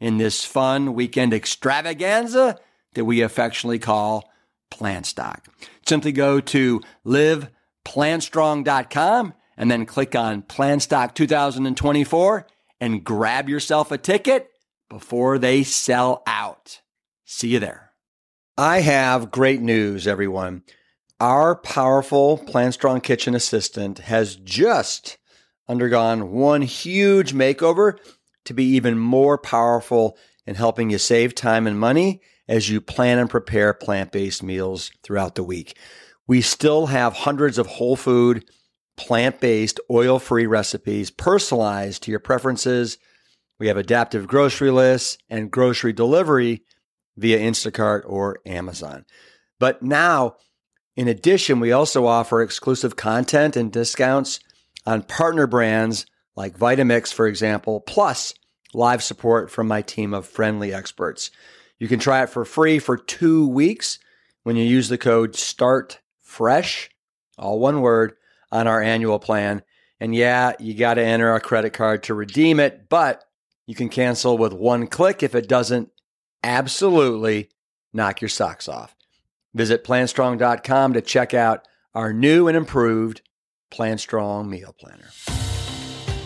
in this fun weekend extravaganza that we affectionately call Plantstock. Simply go to liveplantstrong.com and then click on Plantstock 2024 and grab yourself a ticket before they sell out. See you there. I have great news, everyone. Our powerful Plant Strong Kitchen Assistant has just undergone one huge makeover to be even more powerful in helping you save time and money as you plan and prepare plant based meals throughout the week. We still have hundreds of whole food, plant based, oil free recipes personalized to your preferences. We have adaptive grocery lists and grocery delivery via Instacart or Amazon. But now, in addition, we also offer exclusive content and discounts on partner brands like Vitamix, for example, plus live support from my team of friendly experts. You can try it for free for two weeks when you use the code START FRESH, all one word, on our annual plan. And yeah, you got to enter a credit card to redeem it, but you can cancel with one click if it doesn't absolutely knock your socks off. Visit plantstrong.com to check out our new and improved Plant Strong meal planner.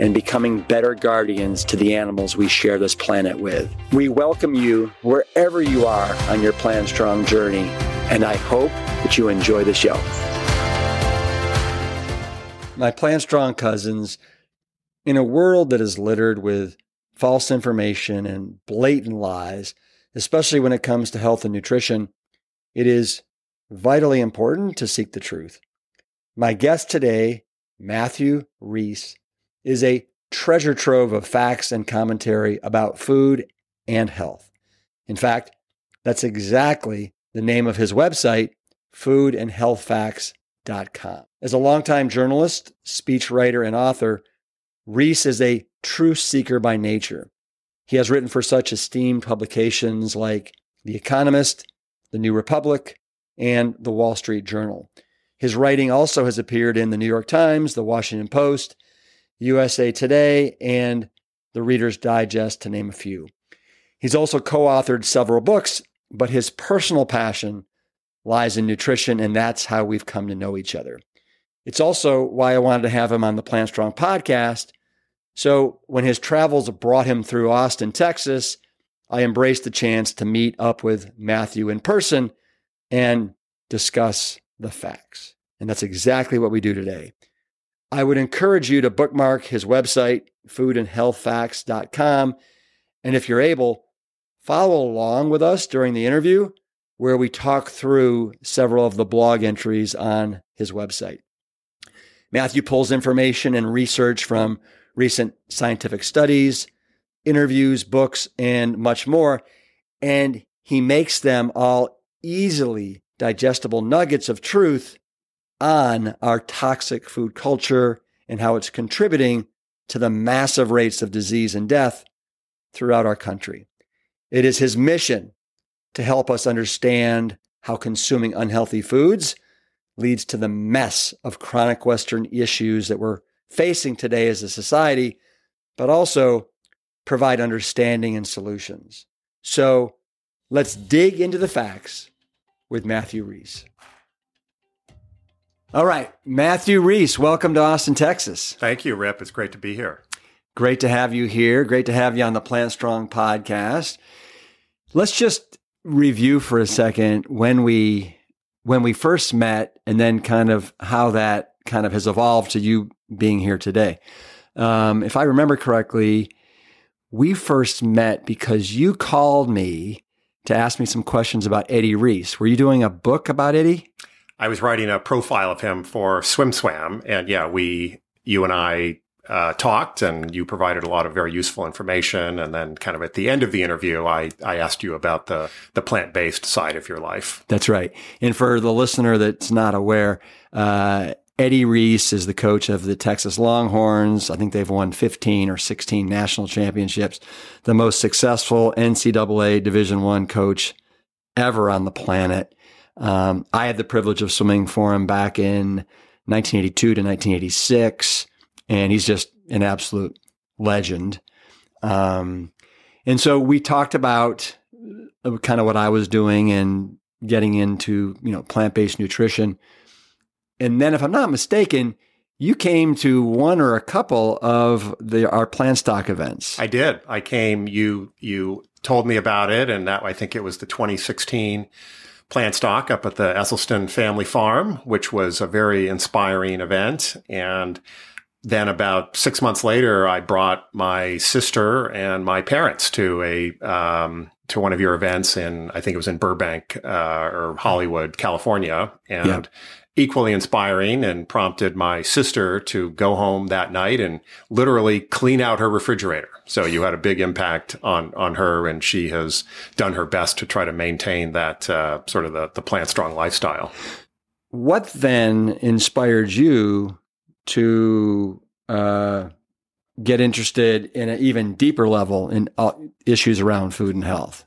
and becoming better guardians to the animals we share this planet with. We welcome you wherever you are on your Plant Strong journey, and I hope that you enjoy the show. My Plant Strong cousins, in a world that is littered with false information and blatant lies, especially when it comes to health and nutrition, it is vitally important to seek the truth. My guest today, Matthew Rees, is a treasure trove of facts and commentary about food and health. In fact, that's exactly the name of his website, foodandhealthfacts.com. As a longtime journalist, speechwriter, and author, Rees is a truth seeker by nature. He has written for such esteemed publications like The Economist, The New Republic, and The Wall Street Journal. His writing also has appeared in The New York Times, The Washington Post, USA Today, and the Reader's Digest, to name a few. He's also co authored several books, but his personal passion lies in nutrition, and that's how we've come to know each other. It's also why I wanted to have him on the Plant Strong podcast. So when his travels brought him through Austin, Texas, I embraced the chance to meet up with Matthew in person and discuss the facts. And that's exactly what we do today. I would encourage you to bookmark his website, foodandhealthfacts.com. And if you're able, follow along with us during the interview where we talk through several of the blog entries on his website. Matthew pulls information and research from recent scientific studies, interviews, books, and much more. And he makes them all easily digestible nuggets of truth on our toxic food culture and how it's contributing to the massive rates of disease and death throughout our country. It is his mission to help us understand how consuming unhealthy foods leads to the mess of chronic Western issues that we're facing today as a society, but also provide understanding and solutions. So let's dig into the facts with Matthew Rees. All right, Matthew Rees, welcome to Austin, Texas. Thank you, Rip. It's great to be here. Great to have you here. Great to have you on the Plant Strong podcast. Let's just review for a second when we when we first met and then kind of how that kind of has evolved to you being here today. Um, if I remember correctly, we first met because you called me to ask me some questions about Eddie Reese. Were you doing a book about Eddie? I was writing a profile of him for SwimSwam, and yeah, we, you and I uh, talked and you provided a lot of very useful information. And then kind of at the end of the interview, I, I asked you about the, the plant based side of your life. That's right. And for the listener that's not aware, uh, Eddie Reese is the coach of the Texas Longhorns. I think they've won 15 or 16 national championships. The most successful NCAA Division One coach ever on the planet. Um, I had the privilege of swimming for him back in 1982 to 1986 and he's just an absolute legend. Um, and so we talked about uh, kind of what I was doing and getting into, you know, plant based nutrition. And then, if I'm not mistaken, you came to one or a couple of the our Plantstock events. I did. I came. You you told me about it, and that I think it was the 2016 Plantstock up at the Esselstyn Family Farm, which was a very inspiring event. And then about six months later, I brought my sister and my parents to a um, to one of your events in I think it was in Burbank uh, or Hollywood, California, and yeah. equally inspiring and prompted my sister to go home that night and literally clean out her refrigerator. So you had a big impact on on her, and she has done her best to try to maintain that uh, sort of the the plant strong lifestyle. What then inspired you to uh, get interested in an even deeper level in uh, issues around food and health?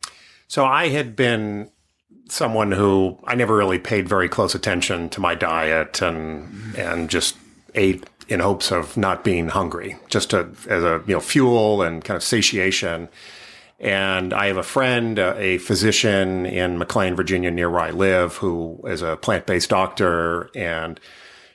So I had been someone who I never really paid very close attention to my diet and and just ate in hopes of not being hungry, just to, as a you know fuel and kind of satiation. And I have a friend, uh, a physician in McLean, Virginia, near where I live, who is a plant based doctor and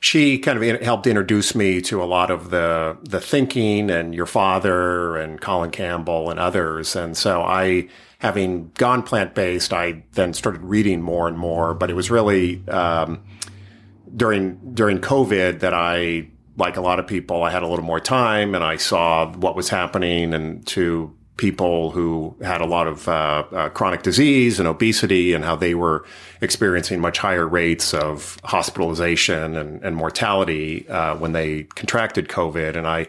she kind of helped introduce me to a lot of the the thinking and your father and Colin Campbell and others. And so I, having gone plant based, I then started reading more and more. But it was really um, during during COVID that I, like a lot of people, I had a little more time and I saw what was happening and to people who had a lot of uh, uh, chronic disease and obesity and how they were experiencing much higher rates of hospitalization and, and mortality uh, when they contracted COVID. And I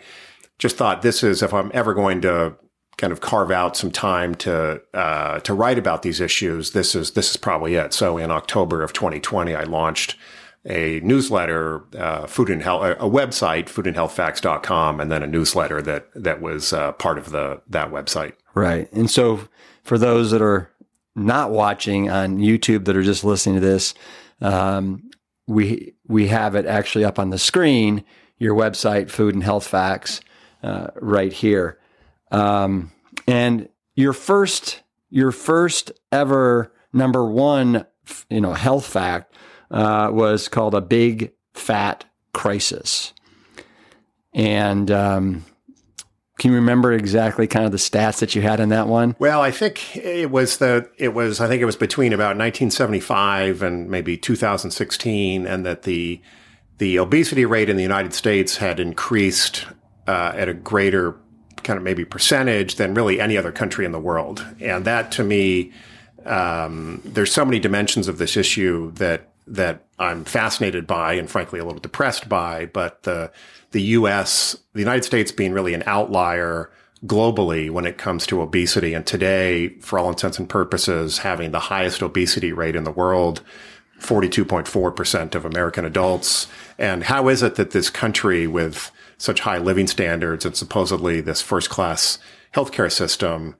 just thought this is, if I'm ever going to kind of carve out some time to uh, to write about these issues, this is this is probably it. So in October of 2020, I launched a newsletter, uh, food and health, a website, foodandhealthfacts.com, and then a newsletter that, that was uh, part of the, that website. Right. And so for those that are not watching on YouTube that are just listening to this, um, we, we have it actually up on the screen, your website, Food and Health Facts, uh, right here. Um, and your first, your first ever number one, you know, health fact uh, was called a big fat crisis. And um, can you remember exactly kind of the stats that you had in that one? Well, I think it was the it was I think it was between about 1975 and maybe 2016, and that the the obesity rate in the United States had increased uh, at a greater kind of maybe percentage than really any other country in the world, and that to me um, there's so many dimensions of this issue that that I'm fascinated by and frankly a little depressed by. But the the U.S., the United States, being really an outlier globally when it comes to obesity, and today, for all intents and purposes, having the highest obesity rate in the world. 42.4% of American adults. And how is it that this country with such high living standards and supposedly this first class healthcare system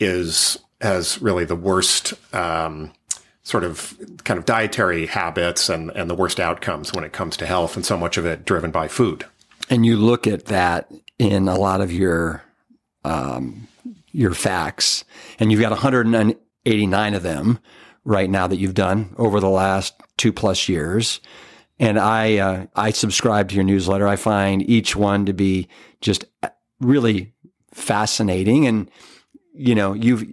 is has really the worst um, sort of kind of dietary habits and, and the worst outcomes when it comes to health, and so much of it driven by food. And you look at that in a lot of your um, your facts, and you've got 189 of them right now that you've done over the last two plus years. And I uh, I subscribe to your newsletter. I find each one to be just really fascinating, and you know you've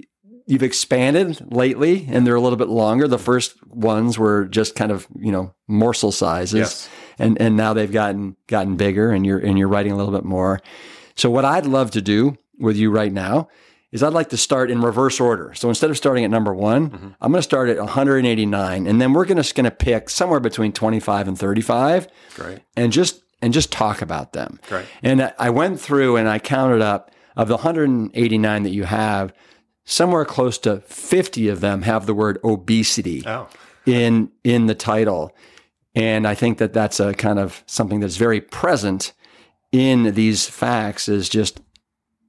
you've expanded lately, and they're a little bit longer. The first ones were just kind of you know morsel sizes, Yes. and and now they've gotten gotten bigger, and you're and you're writing a little bit more. So what I'd love to do with you right now is I'd like to start in reverse order. So instead of starting at number one, mm-hmm. I'm going to start at 189, and then we're going to going to pick somewhere between 25 and 35, Great. and just and just talk about them. Great. And I went through and I counted up of the 189 that you have, somewhere close to 50 of them have the word obesity Oh, in in the title, and I think that that's a kind of something that's very present in these facts is just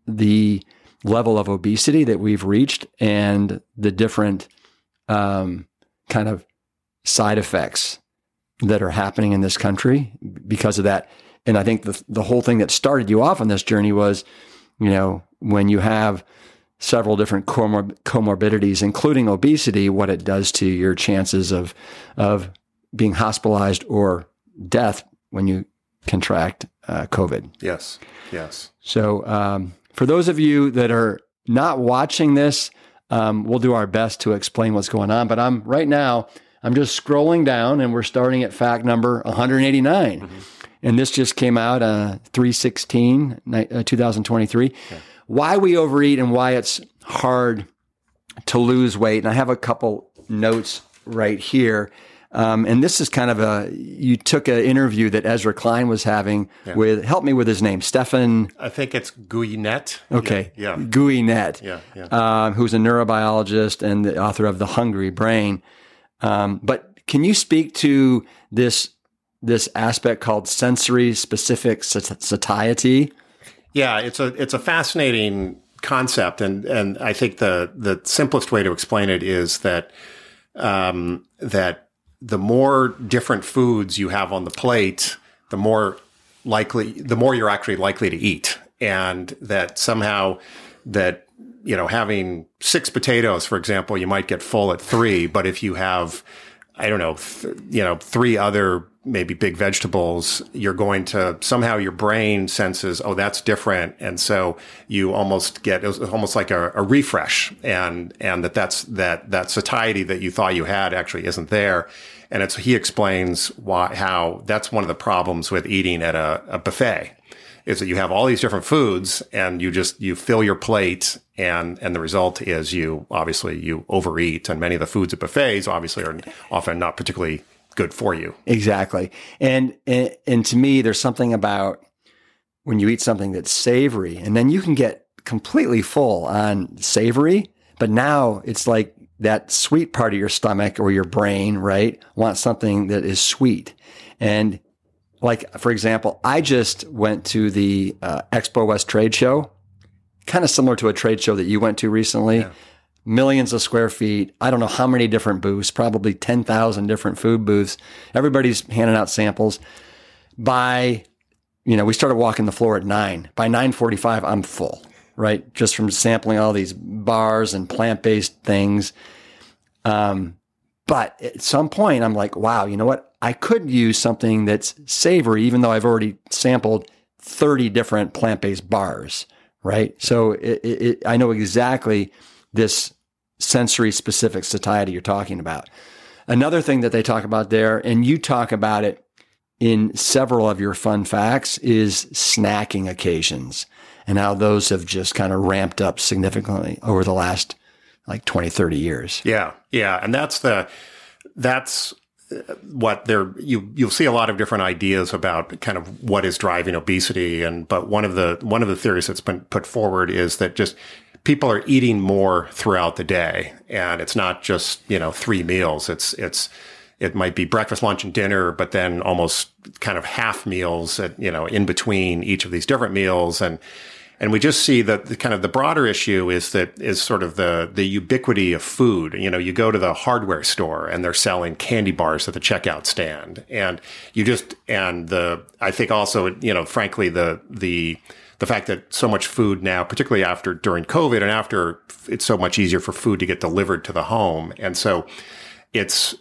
the level of obesity that we've reached and the different um, kind of side effects that are happening in this country because of that. And I think the the whole thing that started you off on this journey was, you know, when you have several different comor- comorbidities, including obesity, what it does to your chances of of being hospitalized or death when you contract uh, COVID. yes, yes. So, um, for those of you that are not watching this, um, we'll do our best to explain what's going on. But I'm right now, I'm just scrolling down and we're starting at fact number 189. And this just came out uh, 316, ni- uh, 2023. Why we overeat and why it's hard to lose weight. And I have a couple notes right here. Um, and this is kind of a, you took an interview that Ezra Klein was having with, help me with his name, Stephan, I think it's Guyenet. okay, Yeah. Yeah. Gui Yeah. yeah. um, who's a neurobiologist and the author of The Hungry Brain. Um, but can you speak to this, this aspect called sensory specific sat- satiety? Yeah, it's a it's a fascinating concept, and and I think the the simplest way to explain it is that um, that the more different foods you have on the plate, the more likely the more you're actually likely to eat, and that somehow that you know having six potatoes, for example, you might get full at three, but if you have I don't know, th- you know, three other maybe big vegetables, you're going to somehow your brain senses, oh, that's different, and so you almost get almost like a, a refresh, and and that that's that that satiety that you thought you had actually isn't there, and it's he explains why how that's one of the problems with eating at a, a buffet is that you have all these different foods and you just you fill your plate and and the result is you obviously you overeat and many of the foods at buffets obviously are often not particularly good for you. Exactly. And, and and to me, there's something about when you eat something that's savory, and then you can get completely full on savory, but now it's like that sweet part of your stomach or your brain, right, wants something that is sweet. And like for example, I just went to the uh, Expo West trade show, kind of similar to a trade show that you went to recently millions of square feet. I don't know how many different booths, probably 10,000 different food booths. Everybody's handing out samples. By, you know, we started walking the floor at nine. By 945, I'm full, right? Just from sampling all these bars and plant-based things. Um, but at some point, I'm like, wow, you know what? I could use something that's savory, even though I've already sampled 30 different plant based bars, right? So it, it, I know exactly this sensory specific satiety you're talking about. Another thing that they talk about there, and you talk about it in several of your fun facts, is snacking occasions and how those have just kind of ramped up significantly over the last like 20, 30 years. Yeah. Yeah. And that's the, that's uh, what there you you'll see a lot of different ideas about kind of what is driving obesity and but one of the one of the theories that's been put forward is that just people are eating more throughout the day and it's not just you know three meals it's it's it might be breakfast lunch and dinner but then almost kind of half meals at, you know in between each of these different meals and and we just see that the kind of the broader issue is that is sort of the the ubiquity of food. You know, you go to the hardware store and they're selling candy bars at the checkout stand, and you just and the I think also you know frankly the the the fact that so much food now, particularly after during COVID and after, it's so much easier for food to get delivered to the home, and so it's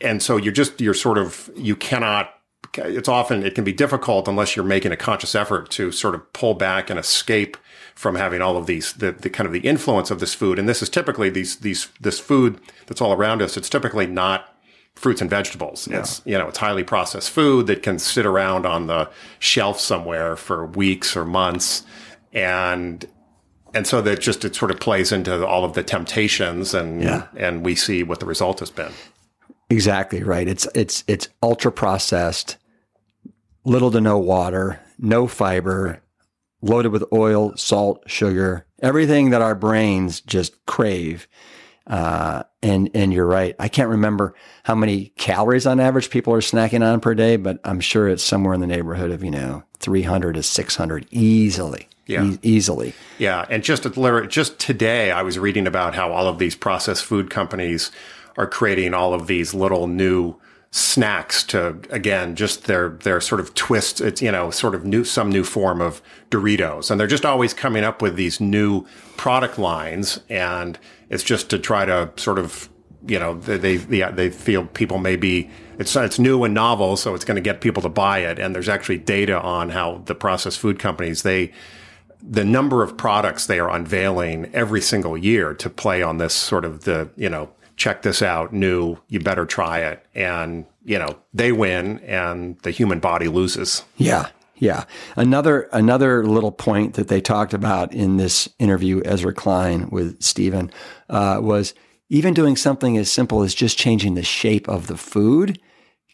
and so you're just you're sort of you cannot it's often it can be difficult unless you're making a conscious effort to sort of pull back and escape from having all of these the, the kind of the influence of this food. And this is typically these these this food that's all around us it's typically not fruits and vegetables. Yeah. it's you know it's highly processed food that can sit around on the shelf somewhere for weeks or months. And and so that just it sort of plays into all of the temptations and yeah. and we see what the result has been. Exactly right. It's it's it's ultra processed little to no water, no fiber, loaded with oil, salt, sugar, everything that our brains just crave. Uh, and and you're right. I can't remember how many calories on average people are snacking on per day, but I'm sure it's somewhere in the neighborhood of you know 300 to 600 easily. Yeah. E- easily. Yeah, and just just today, I was reading about how all of these processed food companies are creating all of these little new snacks to again just their their sort of twist it's you know sort of new some new form of Doritos. And they're just always coming up with these new product lines. And it's just to try to sort of you know they they, they feel people may be it's it's new and novel so it's going to get people to buy it. And there's actually data on how the processed food companies they the number of products they are unveiling every single year to play on this sort of the you know check this out, new, you better try it. And, you know, they win and the human body loses. Yeah. Yeah. Another another little point that they talked about in this interview, Ezra Klein with Stephan, uh, was even doing something as simple as just changing the shape of the food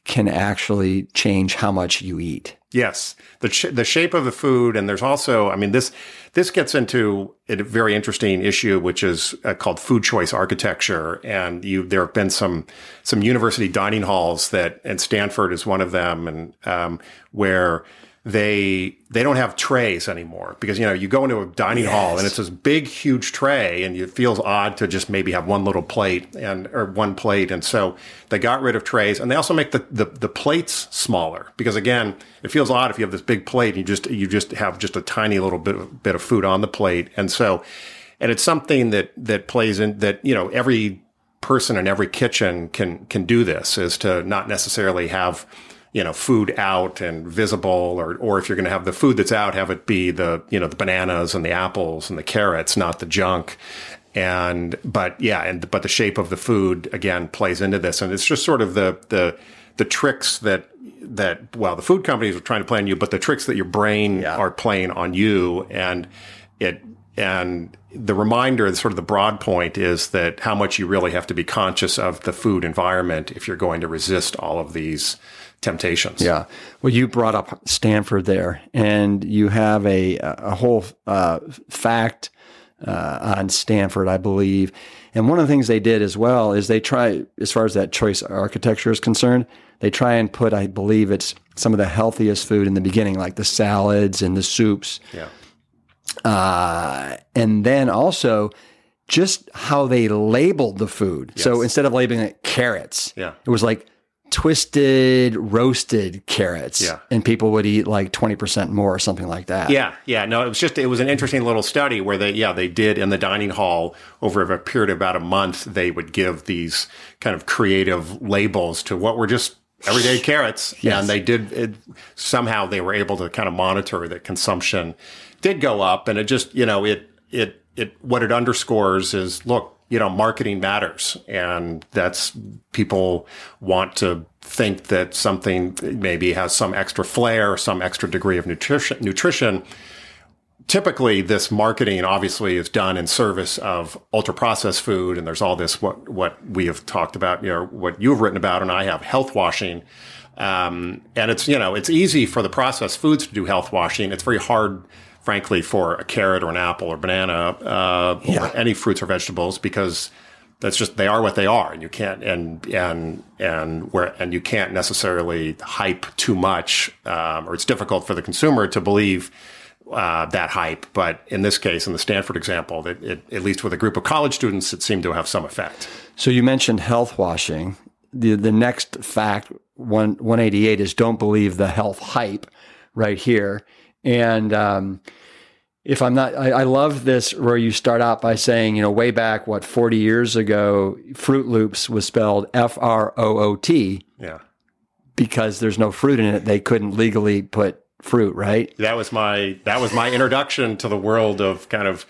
can actually change how much you eat. Yes, the sh- the shape of the food, and there's also, I mean, this this gets into a very interesting issue, which is uh, called food choice architecture. And you, there have been some some university dining halls that, and Stanford is one of them, and um, where they they don't have trays anymore because you know you go into a dining yes. hall and it's this big huge tray and it feels odd to just maybe have one little plate and or one plate and so they got rid of trays and they also make the, the, the plates smaller because again it feels odd if you have this big plate and you just you just have just a tiny little bit of, bit of food on the plate and so and it's something that that plays in that you know every person in every kitchen can can do this is to not necessarily have you know, food out and visible, or, or if you're going to have the food that's out, have it be the, you know, the bananas and the apples and the carrots, not the junk. And, but yeah, and, but the shape of the food again plays into this. And it's just sort of the, the, the tricks that, that, well, the food companies are trying to play on you, but the tricks that your brain yeah. are playing on you. And it, and the reminder, sort of the broad point is that how much you really have to be conscious of the food environment if you're going to resist all of these temptations. Yeah. Well, you brought up Stanford there, and you have a a whole uh, fact uh, on Stanford, I believe. And one of the things they did as well is they try, as far as that choice architecture is concerned, they try and put, I believe, it's some of the healthiest food in the beginning, like the salads and the soups. Yeah. Uh, and then also just how they labeled the food. Yes. So instead of labeling it carrots, yeah. it was like twisted roasted carrots. Yeah. and people would eat like 20% more or something like that. Yeah yeah. No it was just it was an interesting little study where they yeah they did in the dining hall over a period of about a month they would give these kind of creative labels to what were just everyday carrots. Yes. and they did it, somehow they were able to kind of monitor that consumption did go up. And it just you know it it it what it underscores is look you know, marketing matters. And that's people want to think that something maybe has some extra flair, some extra degree of nutrition, nutrition. typically this marketing obviously is done in service of ultra processed food and there's all this what what we have talked about you know what you've written about and I have health washing um, and it's you know it's easy for the processed foods to do health washing it's very hard frankly for a carrot or an apple or banana uh, yeah. or any fruits or vegetables because that's just they are what they are and you can't and and and where and you can't necessarily hype too much um, or it's difficult for the consumer to believe uh, that hype. But in this case, in the Stanford example, that at least with a group of college students, it seemed to have some effect. So you mentioned health washing. The the next fact one one eighty eight is don't believe the health hype right here. And um, if I'm not, I, I, love this where you start out by saying, you know, way back, what, 40 years ago, Froot Loops was spelled F R O O T. Yeah. Because there's no fruit in it. They couldn't legally put fruit, right? That was my that was my introduction to the world of kind of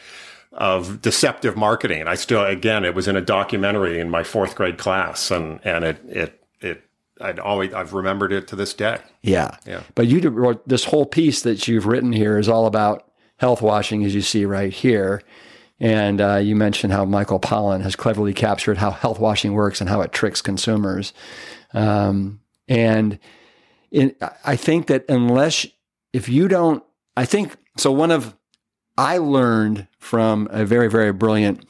of deceptive marketing. I still again it was in a documentary in my fourth grade class and and it it it I'd always I've remembered it to this day. Yeah. Yeah. But you wrote this whole piece that you've written here is all about health washing as you see right here. And uh, you mentioned how Michael Pollan has cleverly captured how health washing works and how it tricks consumers. Um, and in, I think that unless if you don't, I think so. One of I learned from a very very brilliant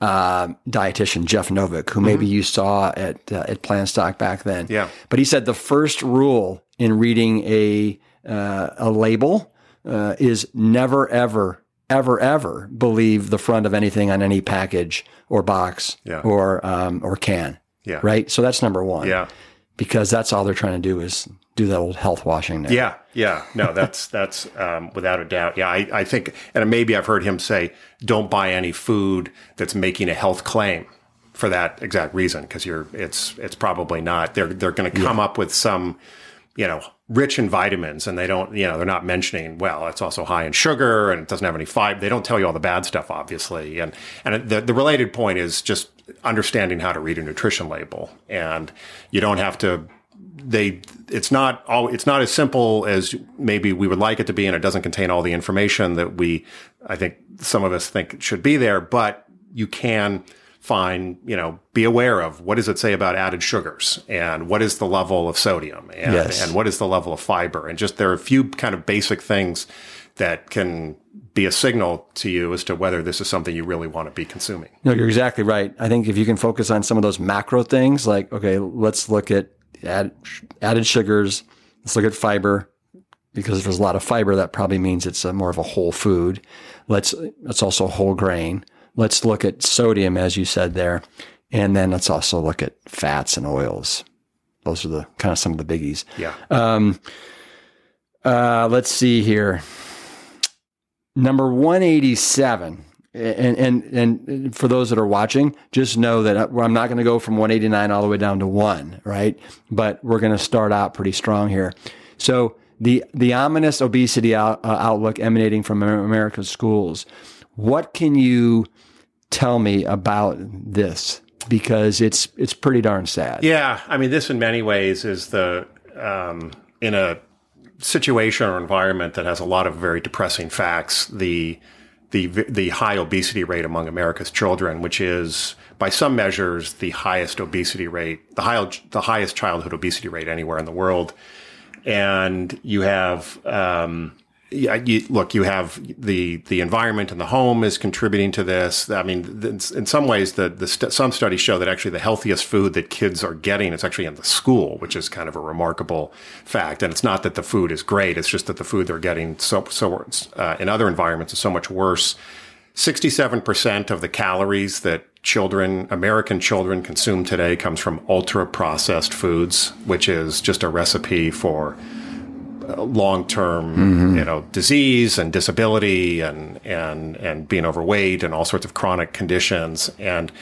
uh, dietitian Jeff Novick, who mm-hmm. maybe you saw at uh, at Plantstock back then. Yeah, but he said the first rule in reading a uh, a label uh, is never ever ever ever believe the front of anything on any package or box yeah. or um, or can. Yeah. Right. So that's number one. Yeah. Because that's all they're trying to do is do that old health washing there. Yeah, yeah, no, that's that's um, without a doubt. Yeah, I, I think, and maybe I've heard him say, "Don't buy any food that's making a health claim." For that exact reason, because you're, it's it's probably not. They're they're going to come yeah. up with some, you know, rich in vitamins, and they don't, you know, they're not mentioning. Well, it's also high in sugar, and it doesn't have any fiber. They don't tell you all the bad stuff, obviously. And and the the related point is just understanding how to read a nutrition label, and you don't have to they it's not all it's not as simple as maybe we would like it to be and it doesn't contain all the information that we I think some of us think should be there but you can find you know be aware of what does it say about added sugars and what is the level of sodium and, yes. and what is the level of fiber and just there are a few kind of basic things that can be a signal to you as to whether this is something you really want to be consuming. No, you're exactly right. I think if you can focus on some of those macro things, like, okay, let's look at add, added sugars. Let's look at fiber because if there's a lot of fiber, that probably means it's a, more of a whole food. Let's, it's also whole grain. Let's look at sodium, as you said there. And then let's also look at fats and oils. Those are the kind of some of the biggies. Yeah. Um, uh, let's see here. Number 187 and and and for those that are watching, just know that I'm not going to go from 189 all the way down to one, right? But we're going to start out pretty strong here. So the the ominous obesity out, uh, outlook emanating from America's schools. What can you tell me about this? Because it's it's pretty darn sad. Yeah, I mean, this in many ways is the um, in a situation or environment that has a lot of very depressing facts. The the the high obesity rate among America's children, which is by some measures the highest obesity rate, the high, the highest childhood obesity rate anywhere in the world. And you have um, yeah, you, look, you have the the environment and the home is contributing to this. I mean, in some ways, the, the st- some studies show that actually the healthiest food that kids are getting is actually in the school, which is kind of a remarkable fact. And it's not that the food is great; it's just that the food they're getting so so uh, in other environments is so much worse. Sixty-seven percent of the calories that children, American children, consume today comes from ultra processed foods, which is just a recipe for long term, mm-hmm. you know, disease and disability and and and being overweight and all sorts of chronic conditions and.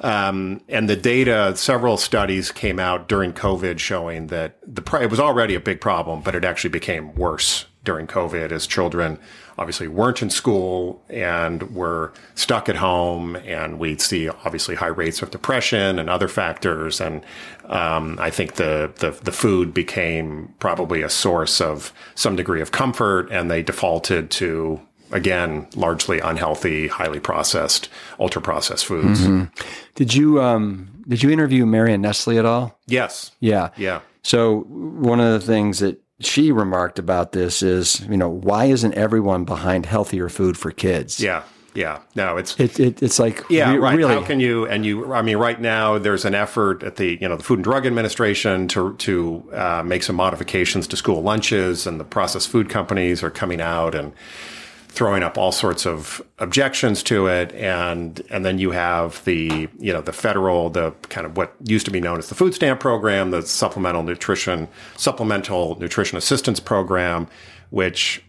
Um, and the data, several studies came out during COVID showing that the it was already a big problem, but it actually became worse during COVID as children obviously weren't in school and were stuck at home. And we'd see obviously high rates of depression and other factors. And um, I think the, the, the food became probably a source of some degree of comfort, and they defaulted to again, largely unhealthy, highly processed, ultra processed foods. Did you um, did you interview Marion Nestle at all? Yes. Yeah. Yeah. So one of the things that she remarked about this is, you know, why isn't everyone behind healthier food for kids? Yeah. Yeah. No, it's It, it, it's like Yeah, re- right. really How can you? And you, I mean, right now there's an effort at the you know the Food and Drug Administration to to uh, make some modifications to school lunches, and the processed food companies are coming out and throwing up all sorts of objections to it, and and then you have the you know the federal the kind of what used to be known as the food stamp program, the supplemental nutrition supplemental nutrition assistance program, which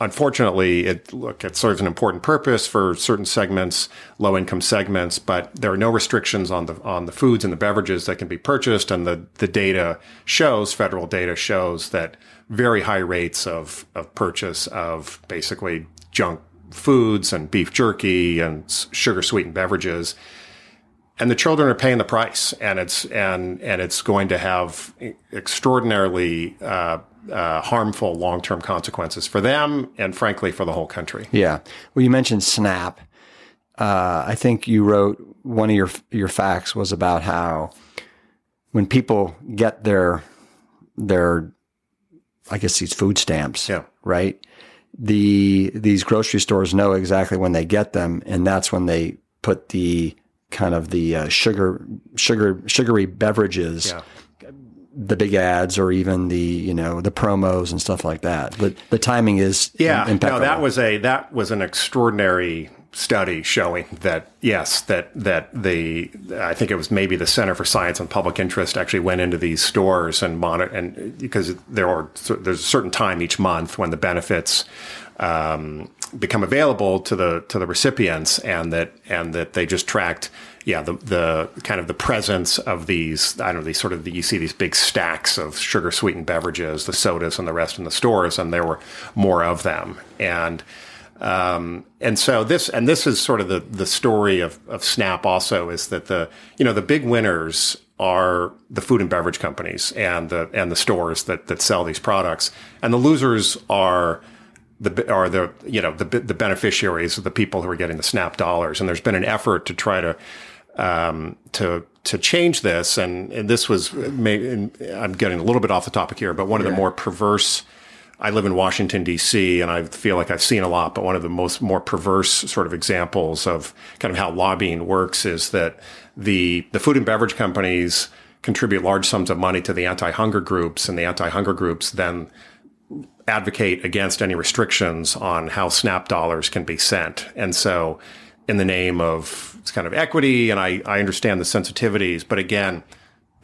unfortunately, it look it serves an important purpose for certain segments, low income segments, but there are no restrictions on the on the foods and the beverages that can be purchased, and the the data shows federal data shows that very high rates of of purchase of basically junk foods and beef jerky and sugar sweetened beverages and the children are paying the price, and it's and and it's going to have extraordinarily uh, uh, harmful long term consequences for them, and frankly for the whole country. Yeah. Well, you mentioned SNAP. Uh, I think you wrote one of your your facts was about how when people get their their I guess these food stamps, Yeah. right? The these grocery stores know exactly when they get them, and that's when they put the kind of the uh, sugar sugar sugary beverages Yeah. the big ads or even the you know the promos and stuff like that. But the timing is Yeah, impeccable. no, that was a that was an extraordinary study showing that yes, that that the I think it was maybe the Center for Science and Public Interest actually went into these stores and monitor and because there are there's a certain time each month when the benefits um, become available to the to the recipients and that and that they just tracked yeah the the kind of the presence of these I don't know these sort of you see these big stacks of sugar sweetened beverages the sodas and the rest in the stores and there were more of them. And um, and so this and this is sort of the the story of of SNAP also is that the you know the big winners are the food and beverage companies and the and the stores that that sell these products. And the losers are the are the you know the the beneficiaries of the people who are getting the SNAP dollars. And there's been an effort to try to um, to to change this. And, and this was made, and I'm getting a little bit off the topic here but one of the more perverse I live in Washington D.C. and I feel like I've seen a lot, but one of the most more perverse sort of examples of kind of how lobbying works is that the the food and beverage companies contribute large sums of money to the anti-hunger groups, and the anti-hunger groups then advocate against any restrictions on how SNAP dollars can be sent, and so in the name of kind of equity, and I, I understand the sensitivities, but again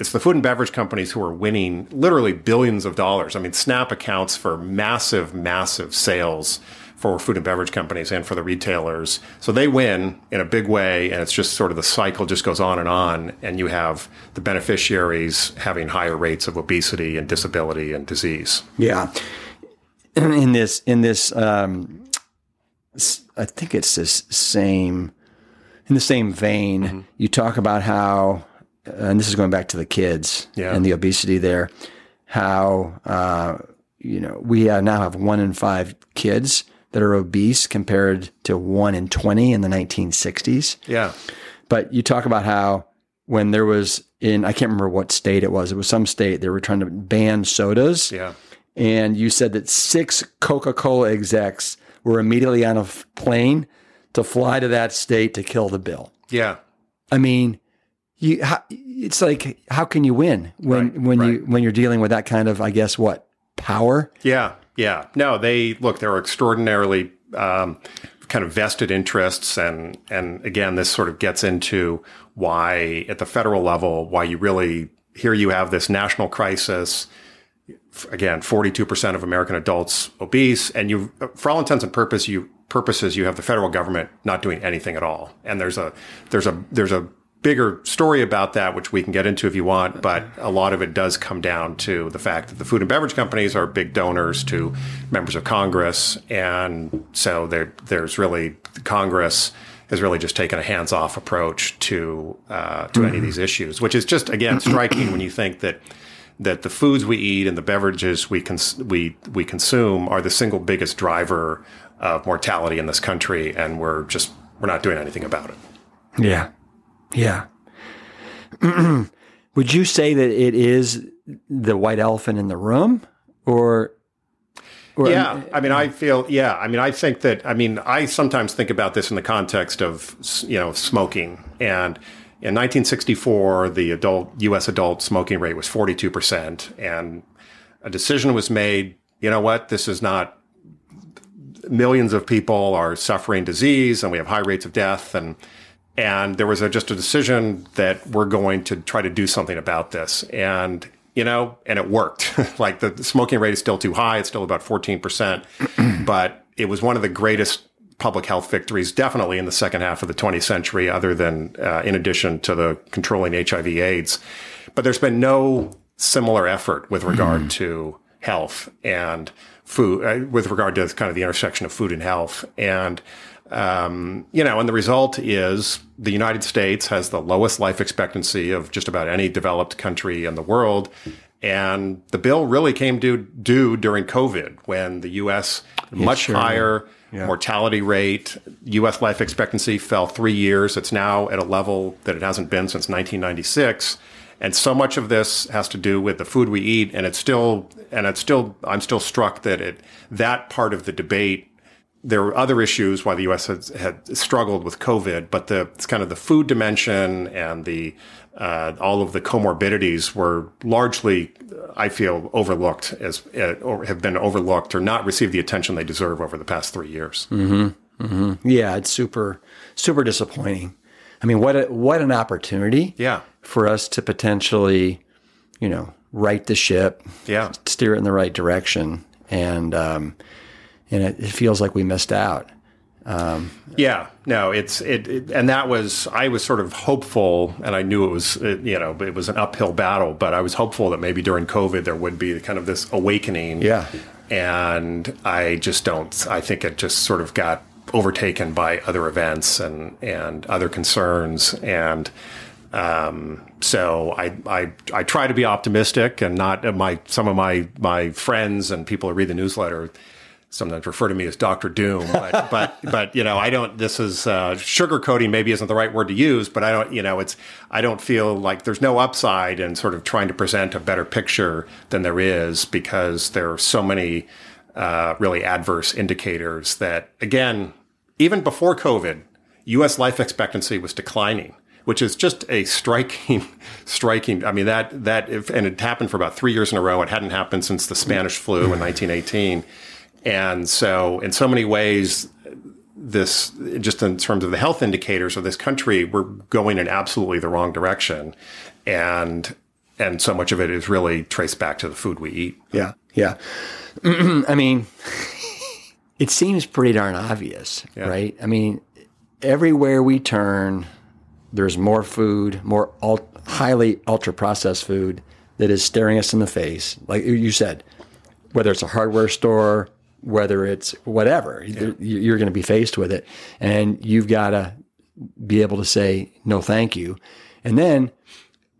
it's the food and beverage companies who are winning literally billions of dollars. I mean, SNAP accounts for massive, massive sales for food and beverage companies and for the retailers. So they win in a big way, and it's just sort of the cycle just goes on and on. And you have the beneficiaries having higher rates of obesity and disability and disease. Yeah. In this, in this, um, I think it's this same, in the same vein, Mm-hmm. you talk about how, and this is going back to the kids Yeah. and the obesity there, how, uh, you know, we now have one in five kids that are obese compared to one in 20 in the 1960s. Yeah. But you talk about how when there was in, I can't remember what state it was, it was some state, they were trying to ban sodas Yeah. and you said that six Coca Cola execs were immediately on a plane to fly to that state to kill the bill. Yeah. I mean, you it's like how can you win when Right, when you when you're dealing with that kind of I guess what power? Yeah, yeah. No, they look. There are extraordinarily um, kind of vested interests, and and again, this sort of gets into why at the federal level, why you really here you have this national crisis. Again, forty-two percent of American adults obese, and you, for all intents and purpose, you purposes, you have the federal government not doing anything at all. And there's a there's a there's a bigger story about that, which we can get into if you want, but a lot of it does come down to the fact that the food and beverage companies are big donors to members of Congress. And so there, there's really, Congress has really just taken a hands off approach to, uh, to any of these issues, which is just, again, striking when you think that that the foods we eat and the beverages we cons- we we consume are the single biggest driver of mortality in this country, and we're just we're not doing anything about it. Yeah, yeah. Would you say that it is the white elephant in the room, or? or yeah, I mean, I feel. Yeah, I mean, I think that. I mean, I sometimes think about this in the context of you know smoking and. In 1964, the adult U.S. adult smoking rate was 42 percent, and a decision was made. You know what? This is not millions of people are suffering disease and we have high rates of death and and there was a, just a decision that we're going to try to do something about this. And you know and it worked. Like the, the, smoking rate is still too high. It's still about 14% but it was one of the greatest public health victories definitely in the second half of the 20th century other than uh, in addition to the controlling hiv aids. But there's been no similar effort with regard mm. to health and food uh, with regard to kind of the intersection of food and health. And, um, you know, and the result is the United States has the lowest life expectancy of just about any developed country in the world. And the bill really came due, due during COVID when the U.S. much sure. higher yeah. mortality rate, U.S. life expectancy fell three years. It's now at a level that it hasn't been since 1996. And so much of this has to do with the food we eat. And it's still, and it's still, I'm still struck that it, that part of the debate, there were other issues why the U.S. had, had struggled with COVID, but the, it's kind of the food dimension and the, uh, all of the comorbidities were largely, I feel, overlooked as, uh, or have been overlooked or not received the attention they deserve over the past three years. Mm-hmm. Mm-hmm. Yeah, it's super, super disappointing. I mean, what a, what an opportunity! Yeah, for us to potentially, you know, right the ship, yeah, steer it in the right direction, and um, and it, it feels like we missed out. Um, yeah, no, it's it, it, and that was I was sort of hopeful, and I knew it was it, you know it was an uphill battle, but I was hopeful that maybe during COVID there would be kind of this awakening. Yeah, and I just don't. I think it just sort of got overtaken by other events and and other concerns and um, so I, I I try to be optimistic and not my some of my my friends and people who read the newsletter sometimes refer to me as Doctor Doom, but but but you know I don't. This is uh, sugarcoating. Maybe isn't the right word to use, but I don't. You know, it's I don't feel like there's no upside in sort of trying to present a better picture than there is because there are so many uh, really adverse indicators that again even before COVID, U.S. life expectancy was declining, which is just a striking, striking. I mean that that if, and it happened for about three years in a row. It hadn't happened since the Spanish flu in 1918, and so in so many ways, this just in terms of the health indicators of this country, we're going in absolutely the wrong direction, and and so much of it is really traced back to the food we eat. Yeah, yeah. I mean. It seems pretty darn obvious, yeah. right? I mean, everywhere we turn, there's more food, more ul- highly ultra processed food that is staring us in the face. Like you said, whether it's a hardware store, whether it's whatever, yeah. you're going to be faced with it. And you've got to be able to say, no, thank you. And then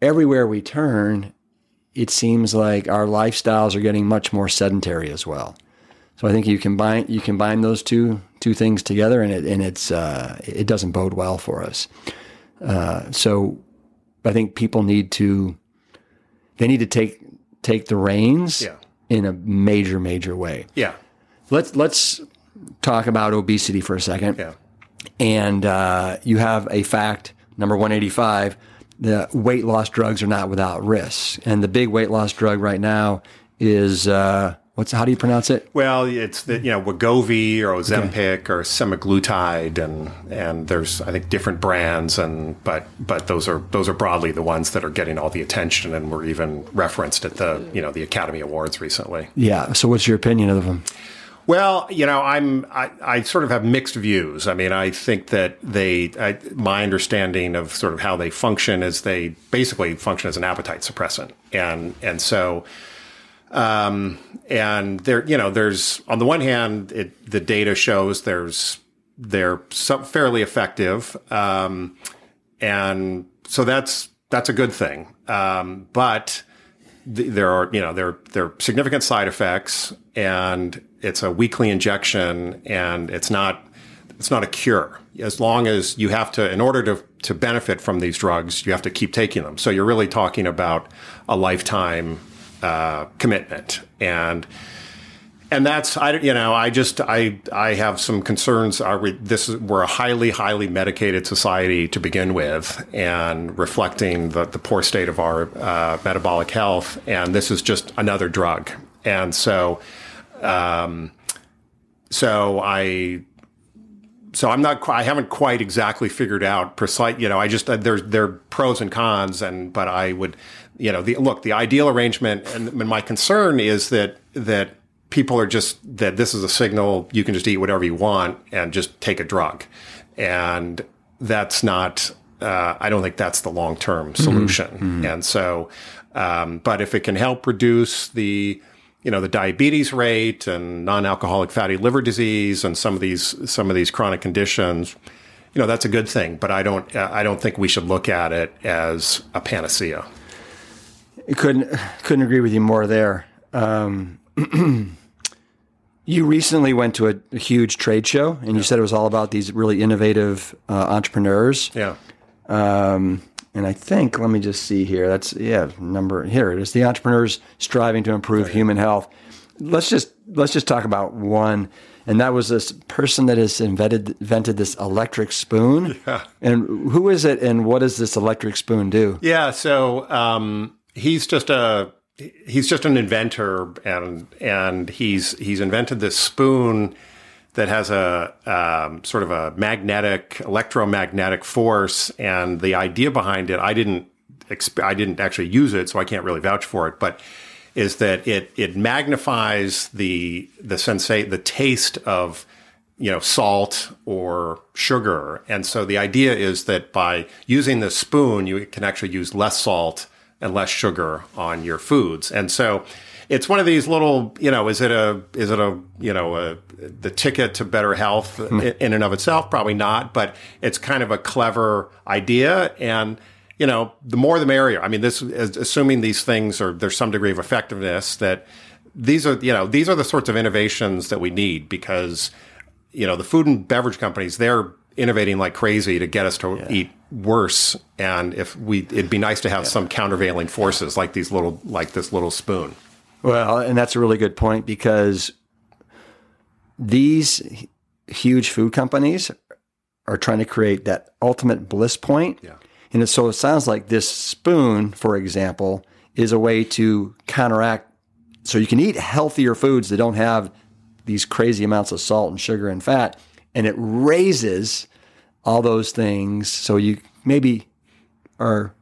everywhere we turn, it seems like our lifestyles are getting much more sedentary as well. So I think you combine you combine those two two things together, and it and it's uh, it doesn't bode well for us. Uh, so I think people need to they need to take take the reins yeah. in a major major way. Yeah. Let's let's talk about obesity for a second. Yeah. And uh, you have a fact number one eighty five. The weight loss drugs are not without risks, and the big weight loss drug right now is uh, What's how do you pronounce it? Well, it's the you know Wegovy or Ozempic okay. or semaglutide, and and there's I think different brands, and but but those are those are broadly the ones that are getting all the attention, and were even referenced at the you know the Academy Awards recently. Yeah. So, what's your opinion of them? Well, you know, I'm I, I sort of have mixed views. I mean, I think that they I, my understanding of sort of how they function is they basically function as an appetite suppressant, and and so um, and there, you know, there's on the one hand, it, the data shows there's they're fairly effective, um, and so that's that's a good thing. Um, but th- there are you know there there are significant side effects, and it's a weekly injection, and it's not it's not a cure. As long as you have to, in order to to benefit from these drugs, you have to keep taking them. So you're really talking about a lifetime uh, commitment, and and that's I you know I just I I have some concerns. Are we this is we're a highly highly medicated society to begin with, and reflecting the the poor state of our uh, metabolic health, and this is just another drug, and so um, so I so I'm not. I haven't quite exactly figured out precise. You know, I just uh, there's there are pros and cons, and but I would, you know, the look the ideal arrangement, and, and my concern is that that people are just that this is a signal you can just eat whatever you want and just take a drug, and that's not. Uh, I don't think that's the long term mm-hmm. solution. Mm-hmm. And so, um, but if it can help reduce the you know the diabetes rate and non-alcoholic fatty liver disease and some of these some of these chronic conditions you know that's a good thing but i don't i don't think we should look at it as a panacea couldn't couldn't agree with you more there um, You recently went to a, a huge trade show, and yeah. you said it was all about these really innovative uh, entrepreneurs. Yeah. Um, and I think, let me just see here. That's yeah, number here it is. The entrepreneurs striving to improve human health. Let's just let's just talk about one, and that was this person that has invented invented this electric spoon. Yeah. And who is it, and what does this electric spoon do? Yeah. So um, he's just a he's just an inventor, and and he's he's invented this spoon that has a um, sort of a magnetic electromagnetic force, and the idea behind it, I didn't exp- I didn't actually use it, so I can't really vouch for it, but is that it it magnifies the the sensate the taste of you know salt or sugar and so the idea is that by using the spoon you can actually use less salt and less sugar on your foods. And so it's one of these little, you know, is it a, is it a, you know, a, the ticket to better health hmm. in and of itself? Probably not, but it's kind of a clever idea. And, you know, the more the merrier. I mean, this is assuming these things are, there's some degree of effectiveness that these are, you know, these are the sorts of innovations that we need because, you know, the food and beverage companies, they're innovating like crazy to get us to yeah. eat worse. And if we, it'd be nice to have yeah. some countervailing forces like these little, like this little spoon. Well, and that's a really good point because these huge food companies are trying to create that ultimate bliss point. Yeah. And so it sounds like this spoon, for example, is a way to counteract so you can eat healthier foods that don't have these crazy amounts of salt and sugar and fat and it raises all those things. So you maybe are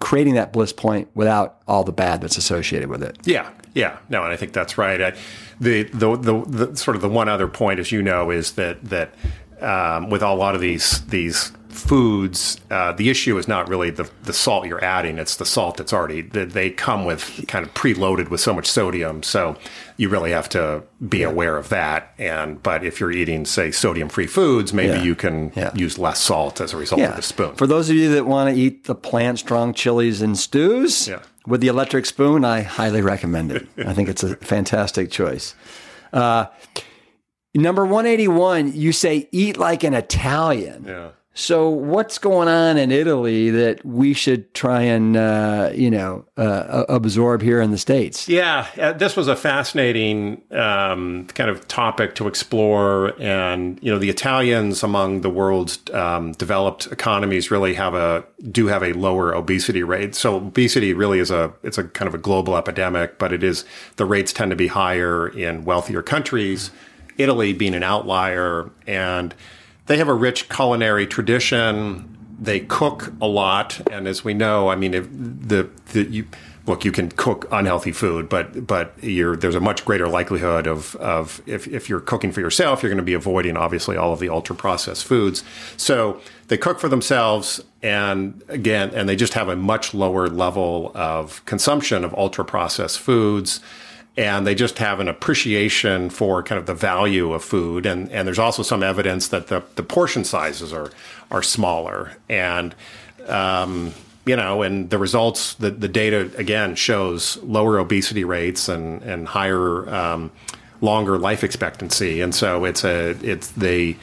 creating that bliss point without all the bad that's associated with it. Yeah, yeah, no, and I think that's right. I, the, the, the the sort of the one other point, as you know, is that that um, with a lot of these these foods, uh, the issue is not really the, the salt you're adding; it's the salt that's already. They come with kind of preloaded with so much sodium, so you really have to be yeah. aware of that. And but if you're eating, say, sodium-free foods, maybe yeah. you can yeah. use less salt as a result of the spoon. For those of you that want to eat the plant-strong chilies and stews with the electric spoon, I highly recommend it. I think it's a fantastic choice. Uh, number 181, you say eat like an Italian. Yeah. So, what's going on in Italy that we should try and uh, you know uh, absorb here in the states? Yeah, uh, this was a fascinating um, kind of topic to explore, and you know the Italians among the world's um, developed economies really have a do have a lower obesity rate. So obesity really is a it's a kind of a global epidemic, but it is the rates tend to be higher in wealthier countries. Italy being an outlier and they have a rich culinary tradition. They cook a lot, and as we know, I mean, the, the you, look, you can cook unhealthy food, but but there's a much greater likelihood of of if, if you're cooking for yourself, you're going to be avoiding obviously all of the ultra processed foods. So they cook for themselves, and again, and they just have a much lower level of consumption of ultra processed foods and they just have an appreciation for kind of the value of food. And, and there's also some evidence that the, the portion sizes are, are smaller. And, um, you know, and the results, the, the data again shows lower obesity rates and, and higher um, longer life expectancy, and so it's a it's they.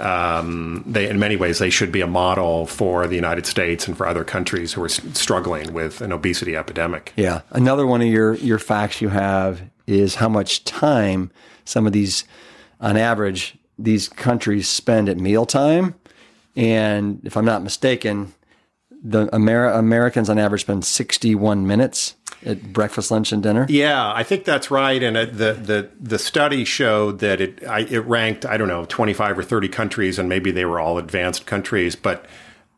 Um, they, in many ways, they should be a model for the United States and for other countries who are struggling with an obesity epidemic. Yeah. Another one of your, your facts you have is how much time some of these, on average, these countries spend at mealtime. And if I'm not mistaken, the Amer- Americans on average spend 61 minutes at breakfast, lunch, and dinner. Yeah, I think that's right. And it, the the the study showed that it I, it ranked I don't know twenty five or thirty countries, and maybe they were all advanced countries, but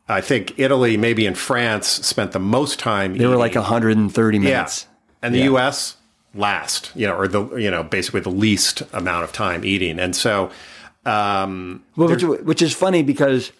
I think Italy, maybe in France, spent the most time. Eating. They were like 130 minutes. Yeah, and the U.S. last, you know, or the you know basically the least amount of time eating, and so. Um, Well, which, which is funny because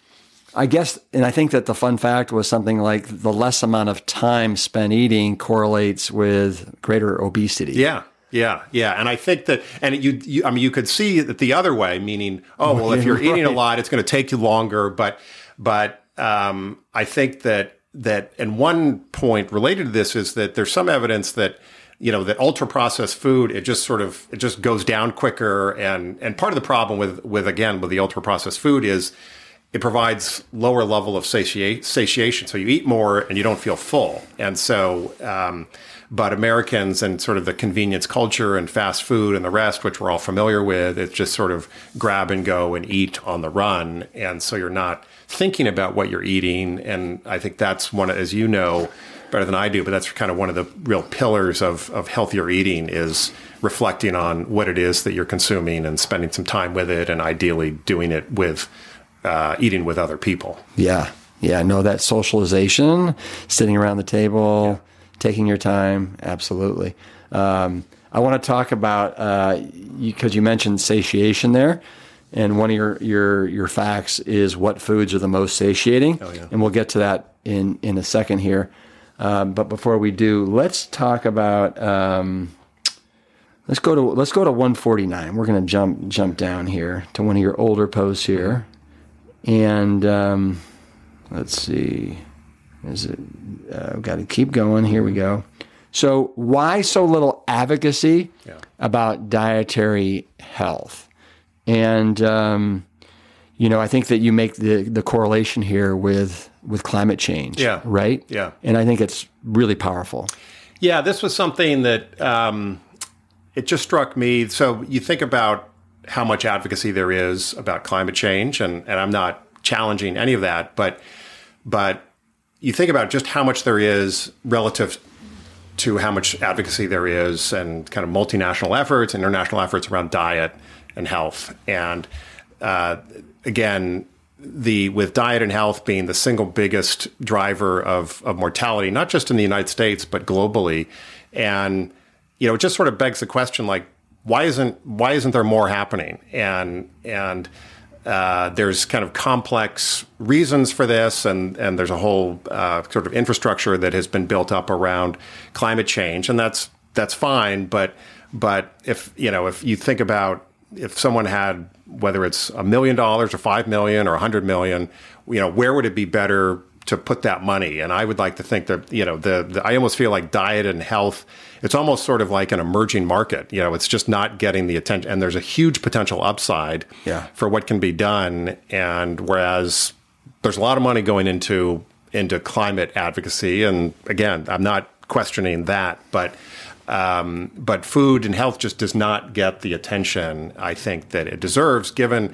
I guess, and I think that the fun fact was something like the less amount of time spent eating correlates with greater obesity. Yeah, yeah, yeah. And I think that, and you, you I mean, you could see it the other way, meaning, oh, well, if you're eating a lot, it's going to take you longer. But, but um, I think that that, and one point related to this is that there's some evidence that you know that ultra processed food it just sort of it just goes down quicker and and part of the problem with with again with the ultra processed food is it provides lower level of satiate, satiation. So you eat more and you don't feel full. And so um, but Americans and sort of the convenience culture and fast food and the rest which we're all familiar with it's just sort of grab and go and eat on the run. And so you're not thinking about what you're eating. And I think that's one as you know better than I do, but that's kind of one of the real pillars of, of healthier eating is reflecting on what it is that you're consuming and spending some time with it and ideally doing it with uh, eating with other people. Yeah. Yeah. No, that socialization, sitting around the table, taking your time. Absolutely. Um, I want to talk about, because uh, you, you mentioned satiation there. And one of your, your, your facts is what foods are the most satiating. Oh, yeah. And we'll get to that in, in a second here. Um, but before we do, let's talk about. Um, let's go to let's go to 149. We're going to jump jump down here to one of your older posts here, and um, let's see. Is it? Uh, I've Got to keep going. Here we go. So, why so little advocacy Yeah. about dietary health? And um, you know, I think that you make the the correlation here with with climate change. Yeah. Right. Yeah. And I think it's really powerful. Yeah, this was something that um, it just struck me. So you think about how much advocacy there is about climate change, and, and I'm not challenging any of that, but but you think about just how much there is relative to how much advocacy there is, and kind of multinational efforts, international efforts around diet and health, and uh, again, the with diet and health being the single biggest driver of of mortality, not just in the United States but globally, and you know, it just sort of begs the question like, why isn't why isn't there more happening? And and uh, there's kind of complex reasons for this, and and there's a whole uh, sort of infrastructure that has been built up around climate change, and that's that's fine. But but if you know if you think about if someone had whether it's a million dollars or five million or a hundred million, you know, where would it be better to put that money? And I would like to think that you know the, the I almost feel like diet and health. It's almost sort of like an emerging market. You know, it's just not getting the attention, and there's a huge potential upside Yeah. for what can be done. And whereas there's a lot of money going into into climate advocacy, and again, I'm not questioning that, but um, but food and health just does not get the attention I think that it deserves, given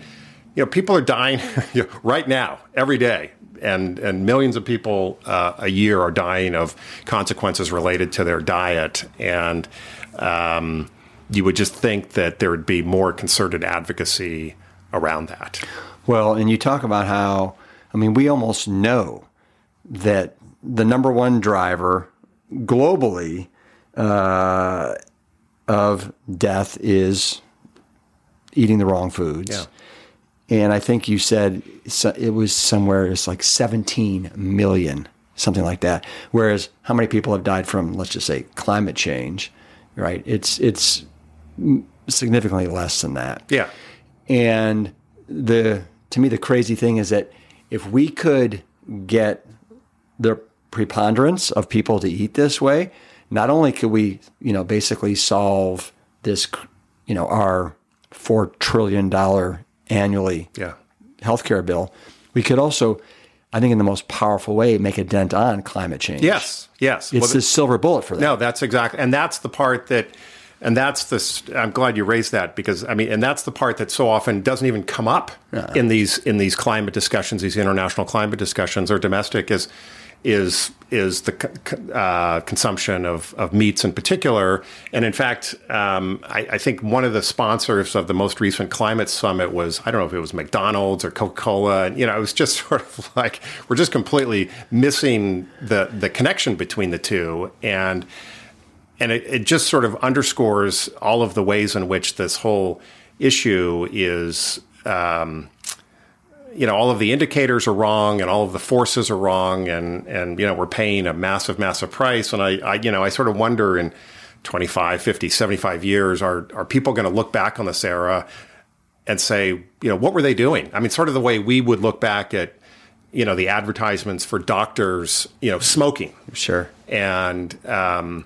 you know people are dying you know, right now every day. And, and millions of people uh, a year are dying of consequences related to their diet. And um, you would just think that there would be more concerted advocacy around that. Well, and you talk about how, I mean, we almost know that the number one driver globally uh, of death is eating the wrong foods. Yeah. And I think you said it was somewhere, it's like 17 million, something like that. Whereas how many people have died from, let's just say, climate change, right? It's, it's significantly less than that. Yeah. And the to me the crazy thing is that if we could get the preponderance of people to eat this way, not only could we, you know, basically solve this you know, our four trillion dollar annually Yeah. healthcare bill, we could also, I think, in the most powerful way, make a dent on climate change. Yes. Yes. it's Well, the silver bullet for that. No, that's exactly, and that's the part that, and that's the. I'm glad you raised that because I mean, and that's the part that so often doesn't even come up in these in these climate discussions, these international climate discussions or domestic is is is the uh, consumption of, of meats in particular. And in fact, um, I, I think one of the sponsors of the most recent climate summit was I don't know if it was McDonald's or Coca Cola. And you know, it was just sort of like we're just completely missing the the connection between the two and and it, it just sort of underscores all of the ways in which this whole issue is um, you know all of the indicators are wrong and all of the forces are wrong and and you know we're paying a massive massive price. And i, I you know i sort of wonder in 25 50 75 years are are people going to look back on this era and say you know what were they doing? I mean sort of the way we would look back at you know the advertisements for doctors you know smoking. Sure. and um,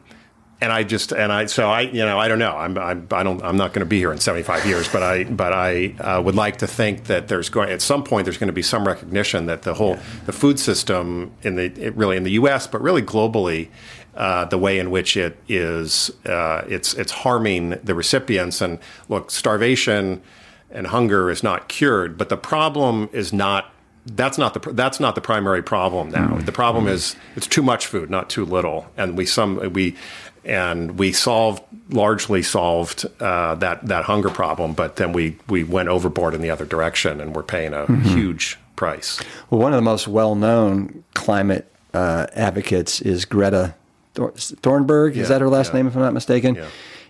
and I just and I so I you know I don't know. I'm, I'm I don't I'm not going to be here in 75 years but I but I uh, would like to think that there's going at some point there's going to be some recognition that the whole the food system in the it really in the U.S. but really globally uh, the way in which it is uh, it's it's harming the recipients. And look starvation and hunger is not cured but the problem is not that's not the that's not the primary problem now. The problem is it's too much food, not too little, and we some we and we solved largely solved uh, that that hunger problem, but then we we went overboard in the other direction, and we're paying a huge price. Well, one of the most well-known climate uh, advocates is Greta Thor- Thornburg. Yeah, is that her last yeah. name, if I'm not mistaken? Yeah.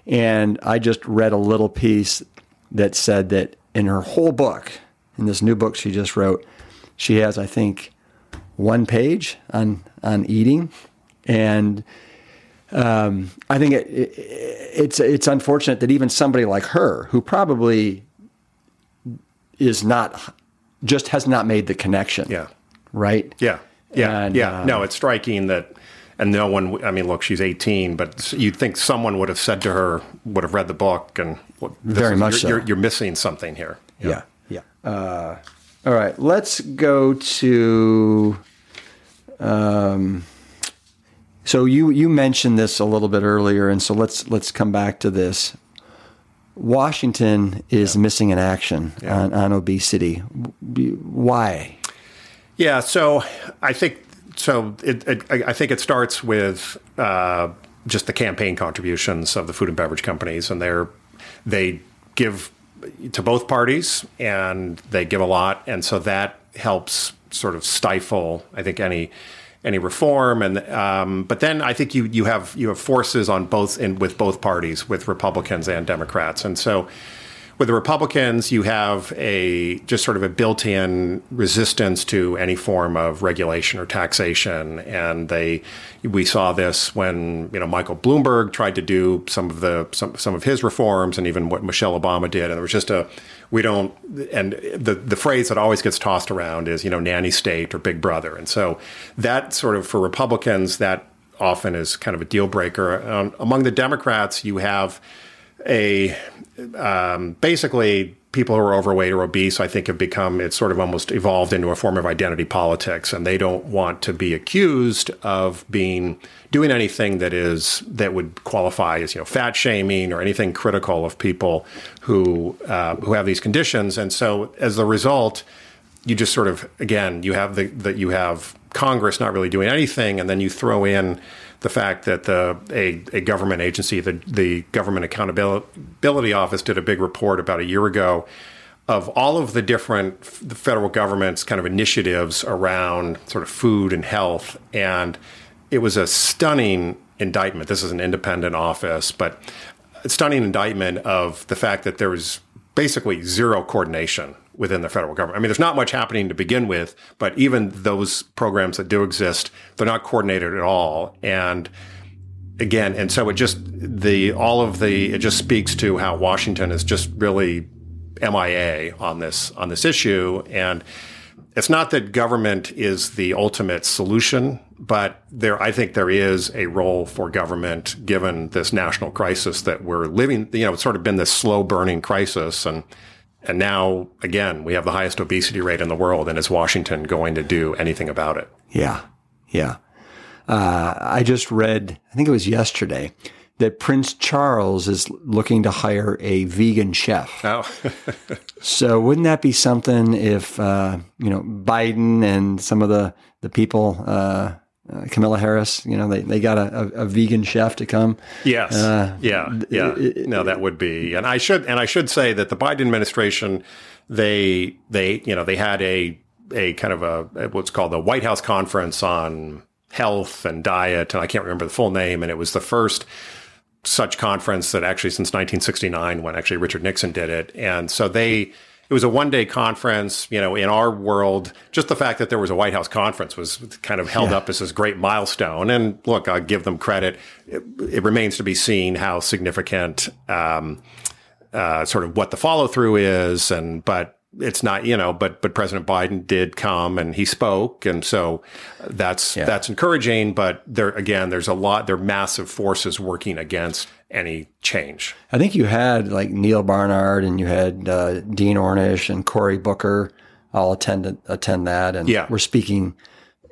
And I just read a little piece that said that in her whole book, in this new book she just wrote, she has, I think, one page on on eating, and um, I think it, it, it's it's unfortunate that even somebody like her, who probably is not just has not made the connection. Yeah. Right. Yeah, yeah, And, yeah. um, no, it's striking that, and no one. I mean, look, she's 18, but you'd think someone would have said to her, would have read the book, and well, Very is- much you're, so. You're, you're missing something here. Yeah. Yeah. Uh, all right. Let's go to. Um, so you you mentioned this a little bit earlier, and so let's let's come back to this. Washington is missing in action on, on obesity. Why? Yeah, so I think so. It, it, I I think it starts with uh, just the campaign contributions of the food and beverage companies, and they're they give to both parties, and they give a lot, and so that helps sort of stifle, I think, any any reform. And um, but then I think you you have you have forces on both in with both parties, with Republicans and Democrats, and so with the Republicans, you have a just sort of a built-in resistance to any form of regulation or taxation, and they we saw this when you know Michael Bloomberg tried to do some of the some some of his reforms, and even what Michelle Obama did, and there was just a we don't and the the phrase that always gets tossed around is you know nanny state or big brother, and so that sort of for Republicans that often is kind of a deal breaker. Um, among the Democrats, you have a um, basically people who are overweight or obese, I think, have become it's sort of almost evolved into a form of identity politics, and they don't want to be accused of being doing anything that is that would qualify as you know fat shaming or anything critical of people who uh, who have these conditions, and so as a result, you just sort of again you have the that you have Congress not really doing anything, and then you throw in the fact that the a, a government agency, the the Government Accountability Office, did a big report about a year ago of all of the different the federal government's kind of initiatives around sort of food and health, and it was a stunning indictment. This is an independent office, but a stunning indictment of the fact that there was basically zero coordination within the federal government. I mean, there's not much happening to begin with, but even those programs that do exist, they're not coordinated at all. And again, and so it just the all of the it just speaks to how Washington is just really MIA on this on this issue. And it's not that government is the ultimate solution, but there, I think there is a role for government given this national crisis that we're living. You know, it's sort of been this slow burning crisis, and and now again we have the highest obesity rate in the world, and is Washington going to do anything about it? Yeah, yeah. Uh, I just read, I think it was yesterday, that Prince Charles is looking to hire a vegan chef. Oh, so wouldn't that be something if uh, you know Biden and some of the the people, uh, uh, Kamala Harris, you know, they, they got a, a, a vegan chef to come? yes, Uh, yeah, yeah. no, that would be, and I should, and I should say that the Biden administration, they, they, you know, they had a a kind of a what's called the White House conference on health and diet, and I can't remember the full name, and it was the first such conference that actually since 1969 when actually Richard Nixon did it. And so they, it was a one day conference, you know, in our world, just the fact that there was a White House conference was kind of held Yeah. up as this great milestone. And look, I'll give them credit. It, it remains to be seen how significant, um, uh, sort of what the follow through is. And, but it's not, you know, but, but President Biden did come and he spoke. And so that's, Yeah. that's encouraging. But there, again, there's a lot, there are massive forces working against any change. I think you had like Neil Barnard and you had uh, Dean Ornish and Cory Booker all attend attend that, and Yeah. we're speaking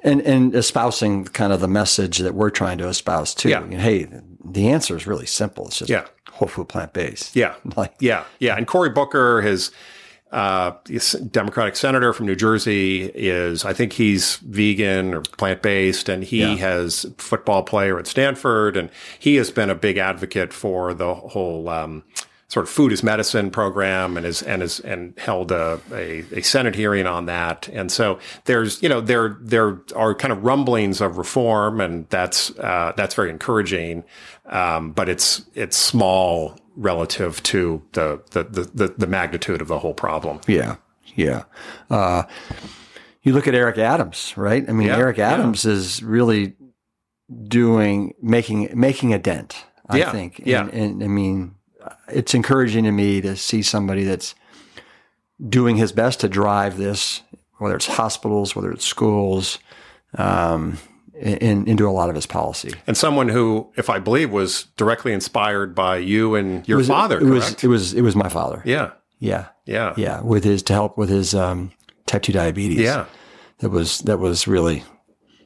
and and espousing kind of the message that we're trying to espouse too. Yeah. You know, hey, the answer is really simple. It's just Yeah. whole food plant based. Yeah. Like Yeah. Yeah. And Cory Booker, his, uh, Democratic senator from New Jersey is, I think he's vegan or plant based and he Yeah. has football player at Stanford and he has been a big advocate for the whole, um, sort of food as medicine program and is and is and held a, a, a Senate hearing on that. And so there's you know there there are kind of rumblings of reform and that's uh, that's very encouraging. Um, but it's it's small relative to the the, the the magnitude of the whole problem. Yeah, yeah. Uh, you look at Eric Adams, right? I mean, Yeah, Eric yeah. Adams is really doing making making a dent. I Yeah, think. yeah. And, and I mean, it's encouraging to me to see somebody that's doing his best to drive this, whether it's hospitals, whether it's schools, um, in, into a lot of his policy. And someone who, if I believe, was directly inspired by you and your It was- father. it was correct? it was it was my father. yeah, Yeah, yeah, yeah. With his to help with his um, type two diabetes. yeah. that was that was really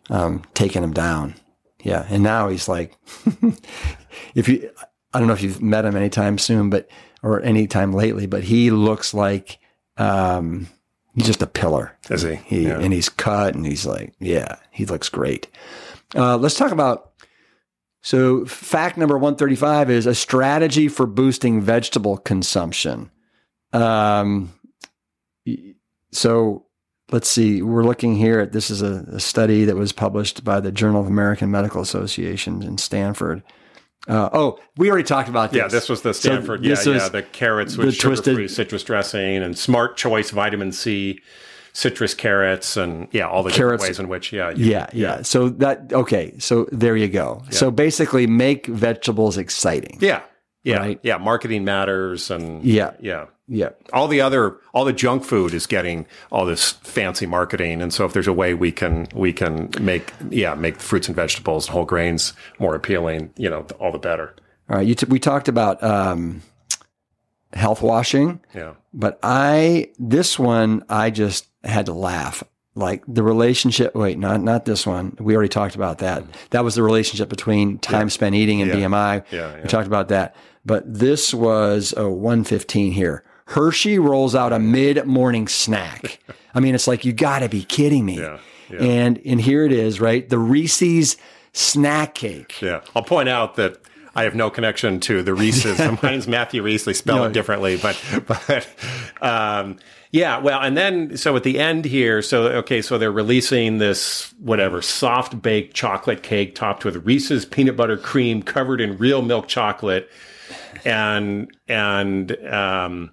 um, taking him down. Yeah, and now he's like, if you, I don't know if you've met him anytime soon, but or anytime lately, but he looks like um, he's just a pillar. Is he? He Yeah. and he's cut, and he's like, yeah, he looks great. Uh, let's talk about. So, fact number one thirty five is a strategy for boosting vegetable consumption. Um, so let's see. We're looking here at this is a, a study that was published by the Journal of American Medical Association in Stanford. Uh, oh, we already talked about this. Yeah, this was the Stanford. this yeah, yeah, the carrots the with sugar-free twisted- citrus dressing and Smart Choice vitamin C, citrus carrots, and yeah, all the Carrots- different ways in which yeah, you- Yeah, yeah. So that okay. So there you go. So basically, make vegetables exciting. yeah, yeah, Right. yeah. Marketing matters, and Yeah. yeah. Yeah. All the other, all the junk food is getting all this fancy marketing, and so if there's a way we can, we can make, yeah, make fruits and vegetables, and whole grains more appealing, you know, all the better. All right. You t- we talked about um, health washing. Yeah, But I, this one, I just had to laugh. Like the relationship, wait, not, not this one. We already talked about that. That was the relationship between time spent eating and Yeah. BMI. Yeah, yeah. We talked about that. But this was a 115 here. Hershey rolls out a mid morning snack. I mean, it's like, you got to be kidding me. Yeah, yeah. And, and here it is, right? The Reese's snack cake. yeah. I'll point out that. I have no connection to the Reese's. My name's Matthew Rees. They spell No. it differently, but but um, yeah. Well, and then so at the end here, so okay, so they're releasing this whatever soft baked chocolate cake topped with Reese's peanut butter cream covered in real milk chocolate, and and um,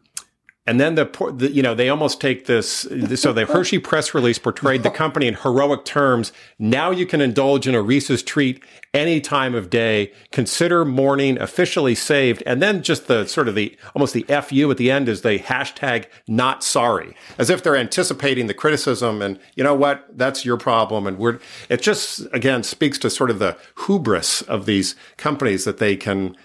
And then the, the, you know, they almost take this. So the Hershey press release portrayed the company in heroic terms. Now you can indulge in a Reese's treat any time of day. Consider morning officially saved. And then just the sort of the, almost the FU at the end is the hashtag not sorry, as if they're anticipating the criticism. And you know what? That's your problem. And we're, it just, again, speaks to sort of the hubris of these companies that they can,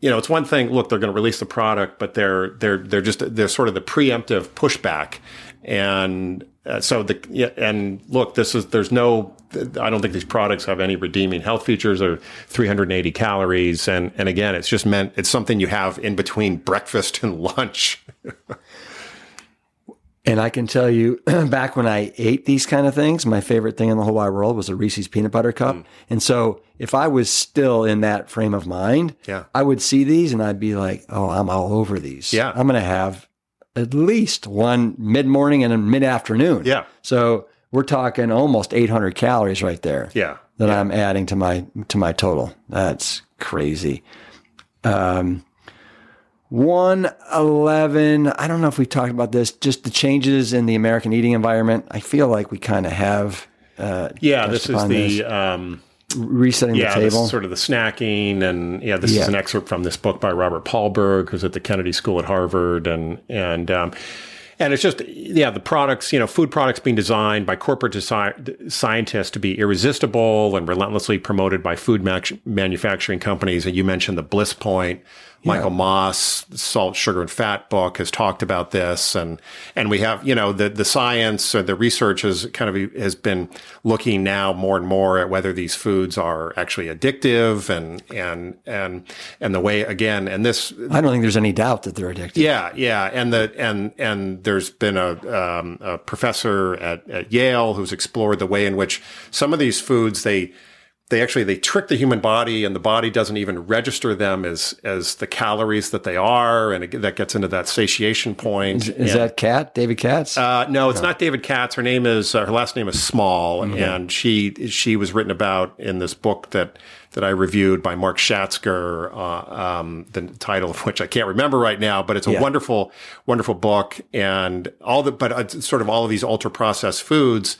you know, it's one thing. Look, they're going to release the product, but they're they're they're just they're sort of the preemptive pushback, and uh, so the yeah, and look, this is there's no. I don't think these products have any redeeming health features or 380 calories, and and again, it's just meant it's something you have in between breakfast and lunch. And I can tell you, back when I ate these kind of things, my favorite thing in the whole wide world was a Reese's peanut butter cup. Mm. And so if I was still in that frame of mind, yeah. I would see these and I'd be like, oh, I'm all over these. Yeah. I'm going to have at least one mid morning and a mid afternoon. Yeah. So we're talking almost 800 calories right there. Yeah. That yeah. I'm adding to my, to my total. That's crazy. Um, 111. I don't know if we talked about this, just the changes in the American eating environment. I feel like we kind of have. Uh, yeah, this is the. Um, resetting yeah, the table. sort of the snacking, and yeah, this yeah. is an excerpt from this book by Robert Paarlberg, who's at the Kennedy School at Harvard, and and um, and it's just yeah, the products, you know, food products being designed by corporate desi- scientists to be irresistible and relentlessly promoted by food ma- manufacturing companies. And you mentioned the Bliss Point Michael Moss, Salt, Sugar, and Fat book has talked about this, and and we have you know the the science or the research has kind of has been looking now more and more at whether these foods are actually addictive, and and and and the way again, and this I don't think there's any doubt that they're addictive. Yeah, yeah, and the and and there's been a, um, a professor at, at Yale who's explored the way in which some of these foods they they actually they trick the human body and the body doesn't even register them as as the calories that they are and it, that gets into that satiation point is, is and, that kat david katz uh, no it's no. not david katz her name is uh, her last name is small mm-hmm. and she she was written about in this book that that I reviewed by Mark Schatzker, uh, um, the title of which I can't remember right now, but it's a yeah. wonderful, wonderful book. And all the, but uh, sort of all of these ultra processed foods,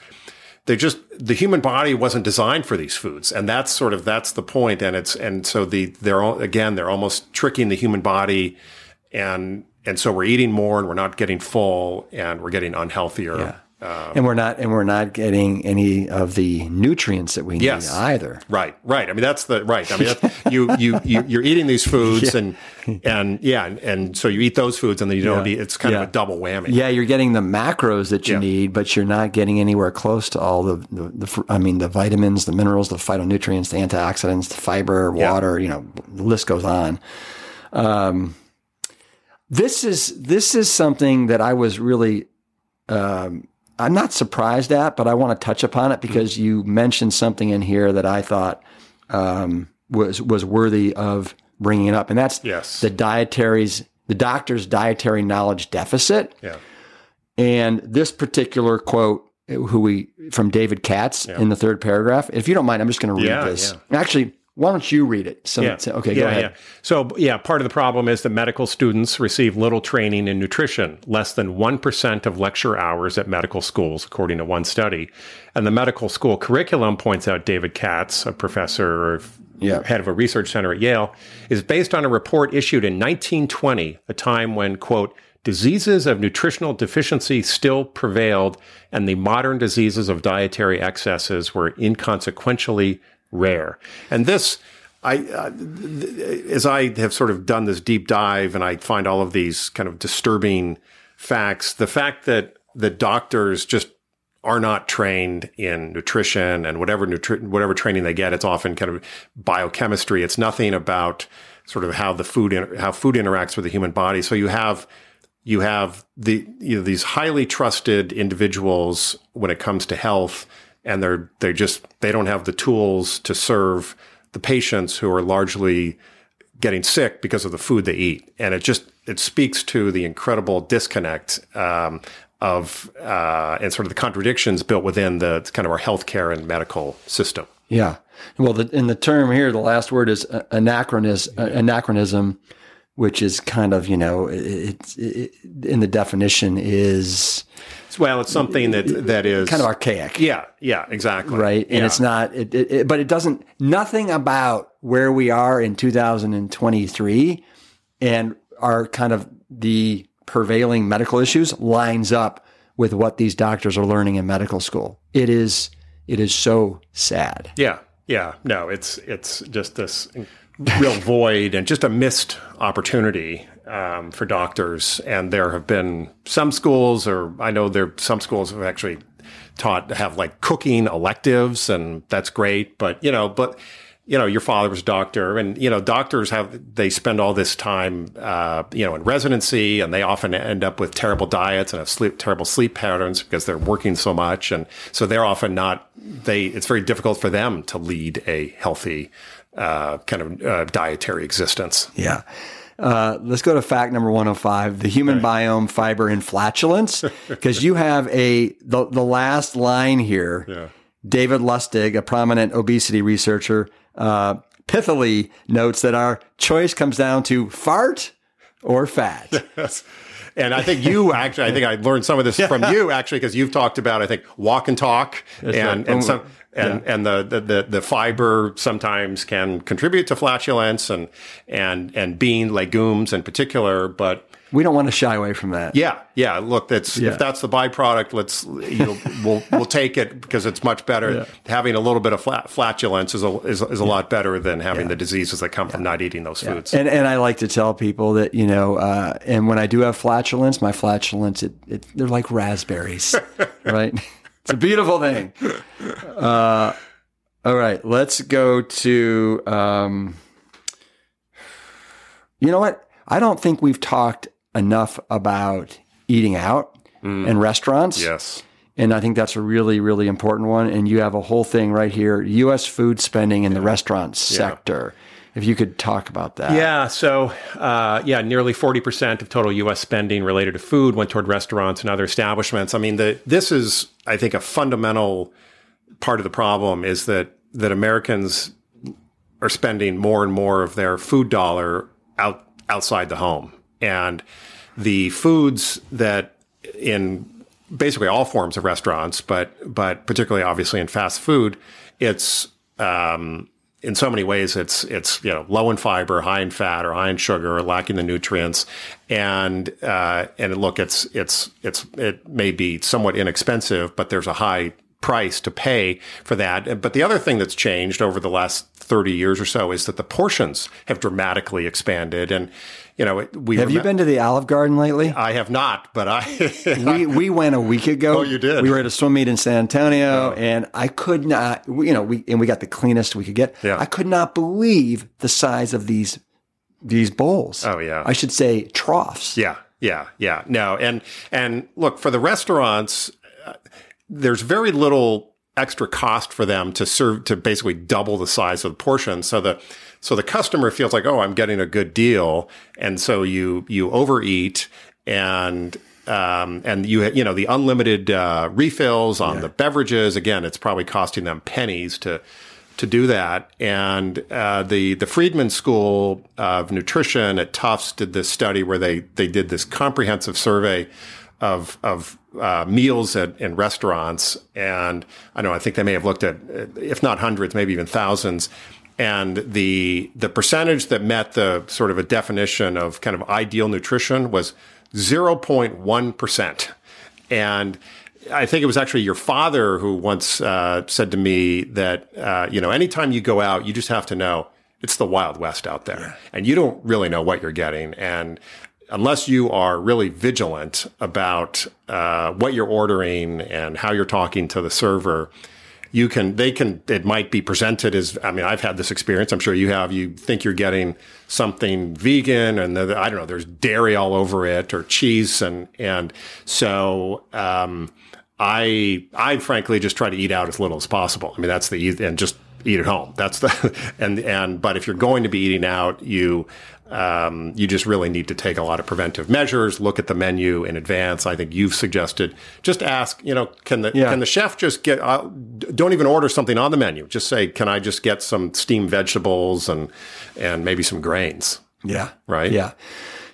they just the human body wasn't designed for these foods. And that's sort of that's the point. And it's and so the they're all, again they're almost tricking the human body. And and so we're eating more and we're not getting full and we're getting unhealthier. Yeah. Um, and we're not, and we're not getting any of the nutrients that we yes, need either. Right, right. I mean, that's the right. I mean, you, you, you, you're eating these foods, yeah. and and yeah, and, and, so you eat those foods, and then you don't yeah. eat. It's kind yeah. of a double whammy. Yeah, you're getting the macros that you need, but you're not getting anywhere close to all the, the, the, I mean, the vitamins, the minerals, the phytonutrients, the antioxidants, the fiber, water. You know, the list goes on. Um, this is this is something that I was really. Um, I'm not surprised at, but I want to touch upon it because you mentioned something in here that I thought um, was was worthy of bringing it up, and that's yes. the dietary's the doctor's dietary knowledge deficit. Yeah. And this particular quote, who we from David Katz yeah. in the third paragraph. If you don't mind, I'm just going to read yeah, this. Yeah. Actually, why don't you read it? So, yeah. okay, go yeah, ahead. Yeah. So, yeah, part of the problem is that medical students receive little training in nutrition, less than 1% of lecture hours at medical schools, according to one study. And the medical school curriculum, points out David Katz, a professor or yeah. head of a research center at Yale, is based on a report issued in 1920, a time when, quote, diseases of nutritional deficiency still prevailed and the modern diseases of dietary excesses were inconsequentially rare. And this, I, uh, as I have sort of done this deep dive and I find all of these kind of disturbing facts, the fact that the doctors just are not trained in nutrition and whatever nutri- whatever training they get, it's often kind of biochemistry. It's nothing about sort of how the food how food interacts with the human body. So you have you have the you know, these highly trusted individuals when it comes to health and they're they just they don't have the tools to serve the patients who are largely getting sick because of the food they eat, and it just it speaks to the incredible disconnect um, of uh, and sort of the contradictions built within the kind of our healthcare and medical system. Yeah, well, the, in the term here, the last word is anachronism. Anachronism which is kind of you know it's it, in the definition is well, it's something that that is kind of archaic. Yeah, yeah, exactly. Right, and yeah. it's not. It, it, but it doesn't. Nothing about where we are in 2023 and our kind of the prevailing medical issues lines up with what these doctors are learning in medical school. It is. It is so sad. Yeah, yeah. No, it's it's just this real void and just a missed opportunity um, for doctors. And there have been some schools, or I know there some schools have actually taught have like cooking electives, and that's great. But you know, but you know, your father was a doctor, and you know, doctors have they spend all this time, uh, you know, in residency, and they often end up with terrible diets and have sleep terrible sleep patterns because they're working so much, and so they're often not. They it's very difficult for them to lead a healthy uh, kind of uh, dietary existence. Yeah. Uh, let's go to fact number 105 the human right. biome fiber and flatulence because you have a the, the last line here yeah. david lustig a prominent obesity researcher uh, pithily notes that our choice comes down to fart or fat yes. And I think you actually, I think I learned some of this from you actually, because you've talked about, I think, walk and talk That's and, right. and some, and yeah. and the, the the fiber sometimes can contribute to flatulence and and and bean legumes in particular, but we don't want to shy away from that. Yeah, yeah. Look, that's yeah. if that's the byproduct, let's you know, we'll we'll take it because it's much better. Yeah. Having a little bit of flat, flatulence is a is, is a yeah. lot better than having the diseases that come from not eating those foods. And and I like to tell people that you know, uh, and when I do have flatulence, my flatulence it, it they're like raspberries, right? It's a beautiful thing. Uh, all right, let's go to. Um, you know what? I don't think we've talked enough about eating out mm. and restaurants. Yes. And I think that's a really, really important one. And you have a whole thing right here U.S. food spending in yeah. the restaurant sector. Yeah. If you could talk about that. Yeah. So, uh, yeah, nearly 40% of total U.S. spending related to food went toward restaurants and other establishments. I mean, the, this is, I think, a fundamental part of the problem is that, that Americans are spending more and more of their food dollar out outside the home. And the foods that in basically all forms of restaurants, but but particularly obviously in fast food, it's um, in so many ways it's it's you know low in fiber, high in fat, or high in sugar, or lacking the nutrients, and uh, and look, it's it's it's it may be somewhat inexpensive, but there's a high price to pay for that. But the other thing that's changed over the last 30 years or so is that the portions have dramatically expanded. And, you know, we have you been to the Olive Garden lately? I have not, but I we we went a week ago. Oh, you did. We were at a swim meet in San Antonio, oh. and I could not. You know, we and we got the cleanest we could get. Yeah. I could not believe the size of these these bowls. Oh yeah, I should say troughs. Yeah, yeah, yeah. No, and and look for the restaurants. Uh, there's very little extra cost for them to serve to basically double the size of the portion. So the so the customer feels like, oh, I'm getting a good deal, and so you you overeat and. Um, and you you know the unlimited uh, refills on yeah. the beverages again it's probably costing them pennies to to do that and uh, the the Friedman School of Nutrition at Tufts did this study where they they did this comprehensive survey of of uh, meals at, in restaurants, and I know I think they may have looked at, if not hundreds, maybe even thousands. And the the percentage that met the sort of a definition of kind of ideal nutrition was zero point one percent, and I think it was actually your father who once uh, said to me that uh, you know anytime you go out, you just have to know it's the wild west out there, yeah. and you don't really know what you're getting. And unless you are really vigilant about uh, what you're ordering and how you're talking to the server, you can they can it might be presented as I mean I've had this experience. I'm sure you have. You think you're getting something vegan and the, I don't know there's dairy all over it or cheese and and so um, I I frankly just try to eat out as little as possible. I mean that's the and just eat at home. That's the and and but if you're going to be eating out you um, you just really need to take a lot of preventive measures. Look at the menu in advance. I think you've suggested just ask. You know, can the yeah. can the chef just get? Uh, don't even order something on the menu. Just say, can I just get some steamed vegetables and and maybe some grains. Yeah. Right? Yeah.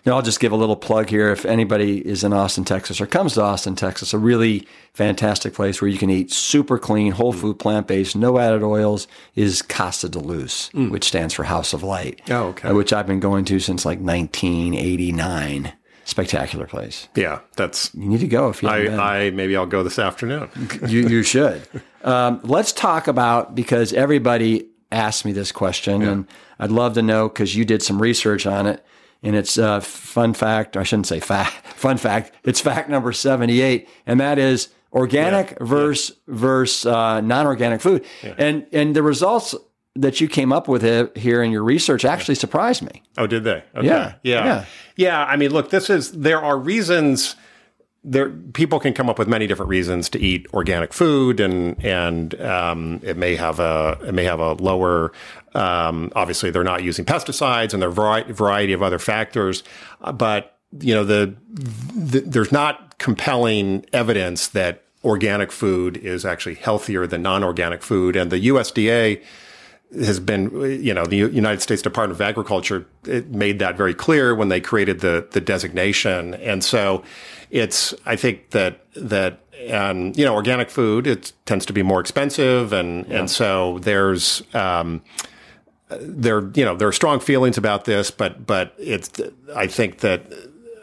Now, I'll just give a little plug here. If anybody is in Austin, Texas, or comes to Austin, Texas, a really fantastic place where you can eat super clean, whole food, plant based, no added oils is Casa de Luz, which stands for House of Light. Oh, okay. uh, Which I've been going to since like 1989. Spectacular place. Yeah, that's. You need to go if you. I, I maybe I'll go this afternoon. you, you should. Um, let's talk about because everybody asked me this question, and I'd love to know because you did some research on it. And it's uh, fun fact, I shouldn't say fact, fun fact. It's fact number 78, and that is organic versus versus uh, non-organic food. And and the results that you came up with it here in your research actually surprised me. Oh, did they? Okay. Yeah, yeah, yeah. yeah. I mean, look, this is there are reasons. There, people can come up with many different reasons to eat organic food, and and um, it may have a it may have a lower. Um, obviously, they're not using pesticides, and there are a variety, of other factors. Uh, but you know, the, the there's not compelling evidence that organic food is actually healthier than non-organic food, and the USDA has been, you know, the United States Department of Agriculture it made that very clear when they created the the designation, and so it's I think that that and you know organic food it tends to be more expensive, and and so there's. Um, there, you know, there are strong feelings about this, but but it's. I think that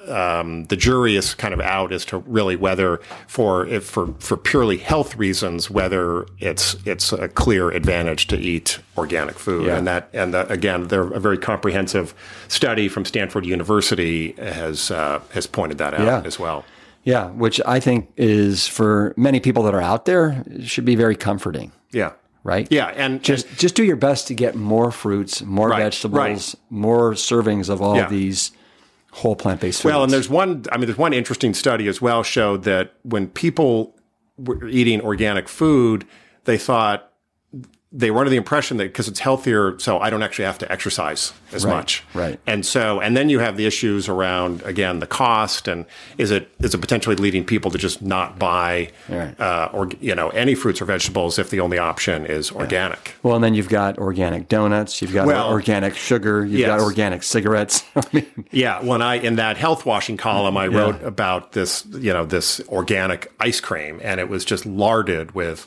um, the jury is kind of out as to really whether for if for for purely health reasons whether it's it's a clear advantage to eat organic food Yeah. and that and that, again there a very comprehensive study from Stanford University has uh, has pointed that out Yeah. as well. Yeah, which I think is for many people that are out there should be very comforting, Yeah, right? yeah, and just just do your best to get more fruits, more Right, vegetables, right. more servings of all Yeah. these whole plant based foods. Well, and there's one. I mean, there's one interesting study as well showed that when people were eating organic food, they thought they were under the impression that because it's healthier, so I don't actually have to exercise as Right, much. right. And so, and then you have the issues around again the cost and is it is it potentially leading people to just not buy Right. uh, or you know any fruits or vegetables if the only option is organic. well, and then you've got organic donuts, you've got Well, organic sugar, you've got organic cigarettes. I mean, Yeah, when I in that health washing column, I wrote about this, you know, this organic ice cream, and it was just larded with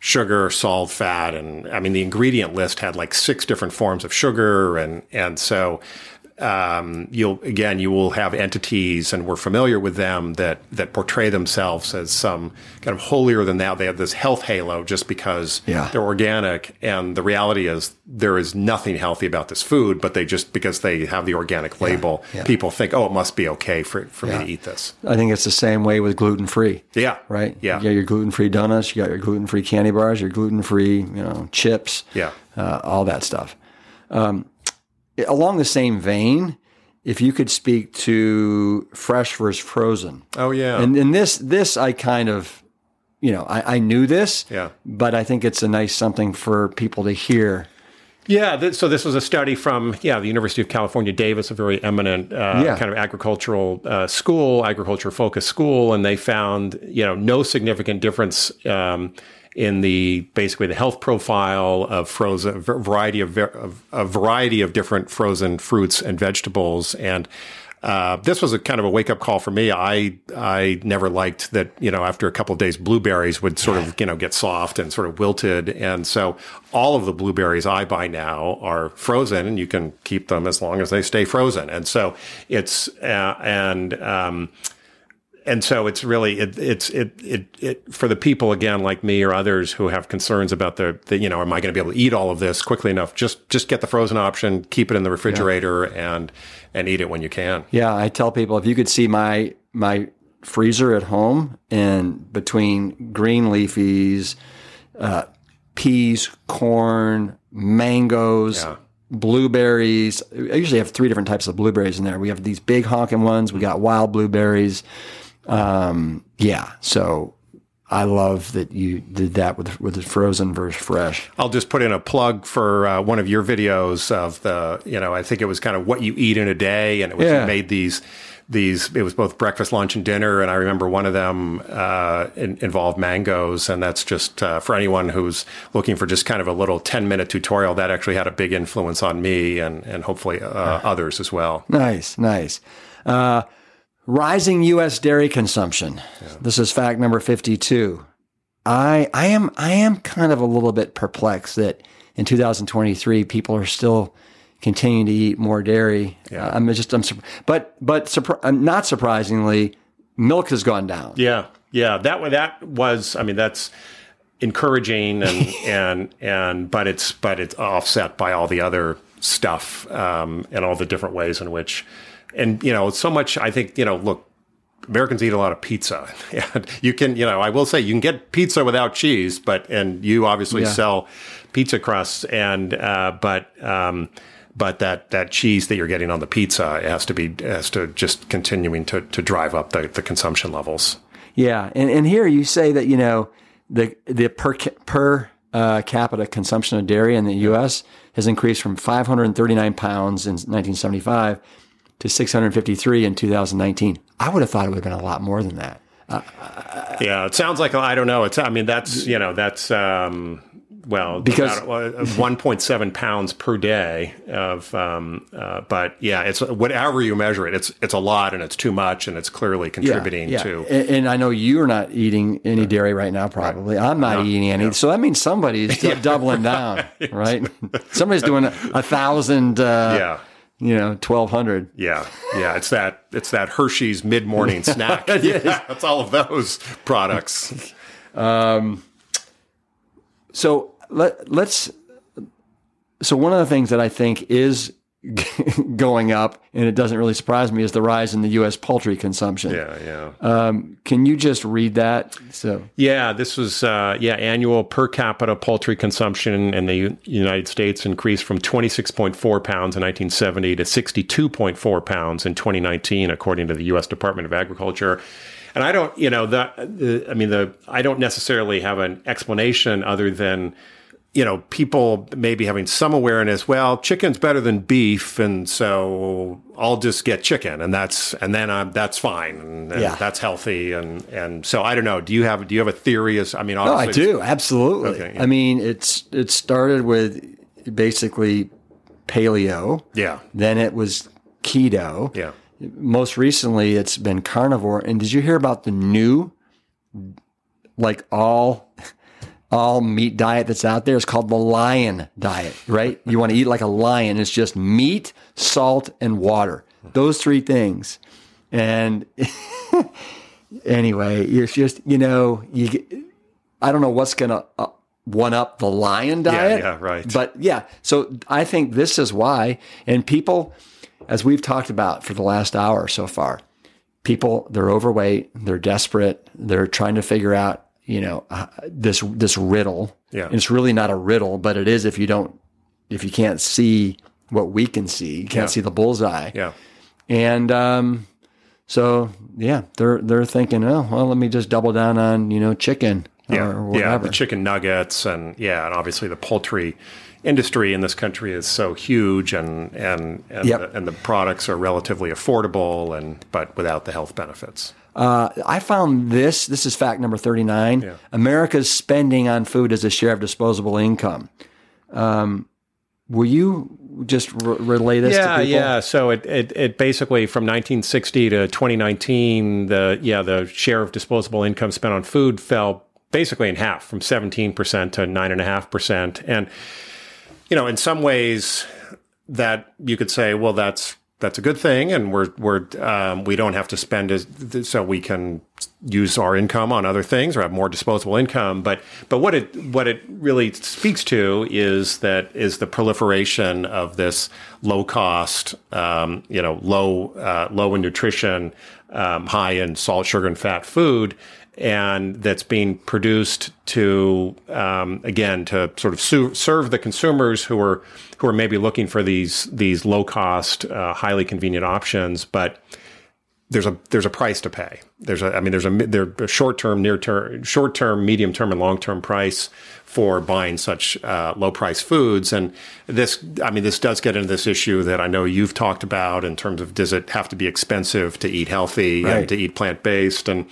sugar, salt, fat, and I mean the ingredient list had like six different forms of sugar, and and so um, you'll again you will have entities, and we're familiar with them that that portray themselves as some kind of holier than thou. They have this health halo just because Yeah. they're organic, and the reality is there is nothing healthy about this food, but they just because they have the organic label, yeah. people think, oh, it must be okay for for Yeah. me to eat this. I think it's the same way with gluten free. Yeah, Right? Yeah, You got your gluten free donuts, you got your gluten free candy bars, your gluten free, you know, chips. Yeah. Uh, all that stuff. Um, along the same vein, if you could speak to fresh versus frozen. Oh yeah, And and this this I kind of you know, I, I knew this, Yeah. but I think it's a nice something for people to hear. Yeah, th- so this was a study from yeah the University of California, Davis, a very eminent uh, Yeah. kind of agricultural uh, school, agriculture focused school, and they found you know no significant difference um, in the basically the health profile of frozen variety of, of a variety of different frozen fruits and vegetables and. Uh, this was a kind of a wake up call for me. I I never liked that. You know, after a couple of days, blueberries would sort of you know get soft and sort of wilted, and so all of the blueberries I buy now are frozen, and you can keep them as long as they stay frozen. And so it's uh, and um, and so it's really it, it's it, it it for the people again like me or others who have concerns about the, the you know am I going to be able to eat all of this quickly enough? Just just get the frozen option, keep it in the refrigerator, and and eat it when you can. Yeah, I tell people if you could see my my freezer at home and between green leafies, uh, peas, corn, mangoes, Yeah. blueberries. I usually have three different types of blueberries in there. We have these big honking ones. We got wild blueberries. Um, yeah, so I love that you did that with with the frozen versus fresh. I'll just put in a plug for uh, one of your videos of the, you know, I think it was kind of what you eat in a day, and it was Yeah. you made these these. It was both breakfast, lunch, and dinner, and I remember one of them uh, in, involved mangoes, and that's just uh, for anyone who's looking for just kind of a little ten minute tutorial. That actually had a big influence on me, and and hopefully uh, others as well. Nice, nice. Uh, rising U.S. dairy consumption. Yeah. This is fact number fifty-two. I I am I am kind of a little bit perplexed that in 2023 people are still continuing to eat more dairy. Yeah. Uh, I'm just I'm but but surpri- not surprisingly, milk has gone down. Yeah, yeah. That way, that was. I mean, that's encouraging and and and but it's but it's offset by all the other stuff um, and all the different ways in which and you know so much. I think you know look. Americans eat a lot of pizza. And you can, you know, I will say you can get pizza without cheese, but and you obviously yeah. sell pizza crusts and uh, but um, but that that cheese that you're getting on the pizza has to be has to just continuing to to drive up the, the consumption levels. Yeah, and and here you say that you know the the per per uh, capita consumption of dairy in the U.S. has increased from 539 pounds in 1975 to 653 in 2019. I would have thought it would have been a lot more than that. Uh, yeah, it sounds like I don't know. It's I mean that's you know that's um, well, because uh, 1.7 pounds per day of, um, uh, but yeah, it's whatever you measure it, it's it's a lot and it's too much and it's clearly contributing yeah, yeah. to. And, and, I know you're not eating any dairy right now, probably. Right. I'm not no, eating any, so that means somebody's doubling down, right? Somebody's doing a, a thousand. Uh, yeah you know, twelve hundred. Yeah, yeah. It's that it's that Hershey's mid morning snack. yeah, it's all of those products. Um, so let let's. So one of the things that I think is going up, and it doesn't really surprise me, is the rise in the U.S. poultry consumption. Yeah, yeah. Um, can you just read that? So yeah, this was uh, yeah annual per capita poultry consumption in the United States increased from 26.4 pounds in 1970 to 62.4 pounds in 2019, according to the U.S. Department of Agriculture. And I don't, you know, the, I mean, the I don't necessarily have an explanation other than you know, people maybe having some awareness, well, chicken's better than beef. And so I'll just get chicken and that's, and then I'm, that's fine. And, and yeah. that's healthy. And, and so I don't know. Do you have, do you have a theory as, I mean, no, I do. Absolutely. Okay, yeah. I mean, it's, it started with basically paleo. Yeah. Then it was keto. Yeah. Most recently it's been carnivore. And did you hear about the new, like all, all meat diet that's out there is called the lion diet, right? You want to eat like a lion. It's just meat, salt, and water. Those three things. And anyway, it's just, you know, you get, I don't know what's going to uh, one up the lion diet. Yeah, yeah, right. But yeah, so I think this is why. And people, as we've talked about for the last hour so far, people, they're overweight, they're desperate, they're trying to figure out you know, uh, this this riddle. Yeah. And it's really not a riddle, but it is if you don't if you can't see what we can see, you can't yeah. see the bullseye. Yeah. And um, so yeah, they're they're thinking, oh well, let me just double down on you know chicken yeah. yeah, the chicken nuggets and yeah, and obviously the poultry industry in this country is so huge and and and, yep. the, and the products are relatively affordable and but without the health benefits. Uh, I found this. This is fact number thirty-nine. Yeah. America's spending on food as a share of disposable income. Um, will you just re- relay this yeah, to people? Yeah, So it, it, it basically from 1960 to 2019, the yeah the share of disposable income spent on food fell basically in half, from 17 percent to nine and a half percent, and you know in some ways that you could say, well, that's that's a good thing, and we're we're um, we don't have to spend as so we can use our income on other things or have more disposable income. But but what it what it really speaks to is that is the proliferation of this low cost, um, you know, low uh, low in nutrition, um, high in salt, sugar, and fat food and that's being produced to um, again to sort of su- serve the consumers who are who are maybe looking for these these low cost, uh, highly convenient options, but there's a there's a price to pay. There's a I mean there's a there's a short term, near term, short term, medium term, and long term price for buying such uh, low price foods. And this I mean this does get into this issue that I know you've talked about in terms of does it have to be expensive to eat healthy Right. and to eat plant based and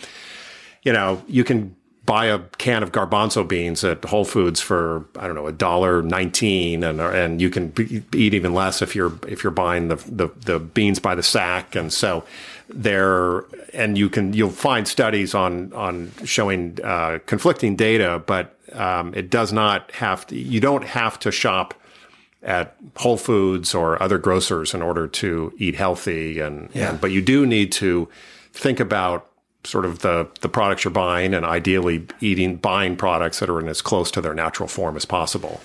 you know you can buy a can of garbanzo beans at Whole Foods for I don't know a dollar nineteen, and and you can be, eat even less if you're if you're buying the, the the beans by the sack, and so there and you can you'll find studies on on showing uh, conflicting data, but um, it does not have to. You don't have to shop at Whole Foods or other grocers in order to eat healthy, and, Yeah. and but you do need to think about sort of the the products you're buying, and ideally eating buying products that are in as close to their natural form as possible.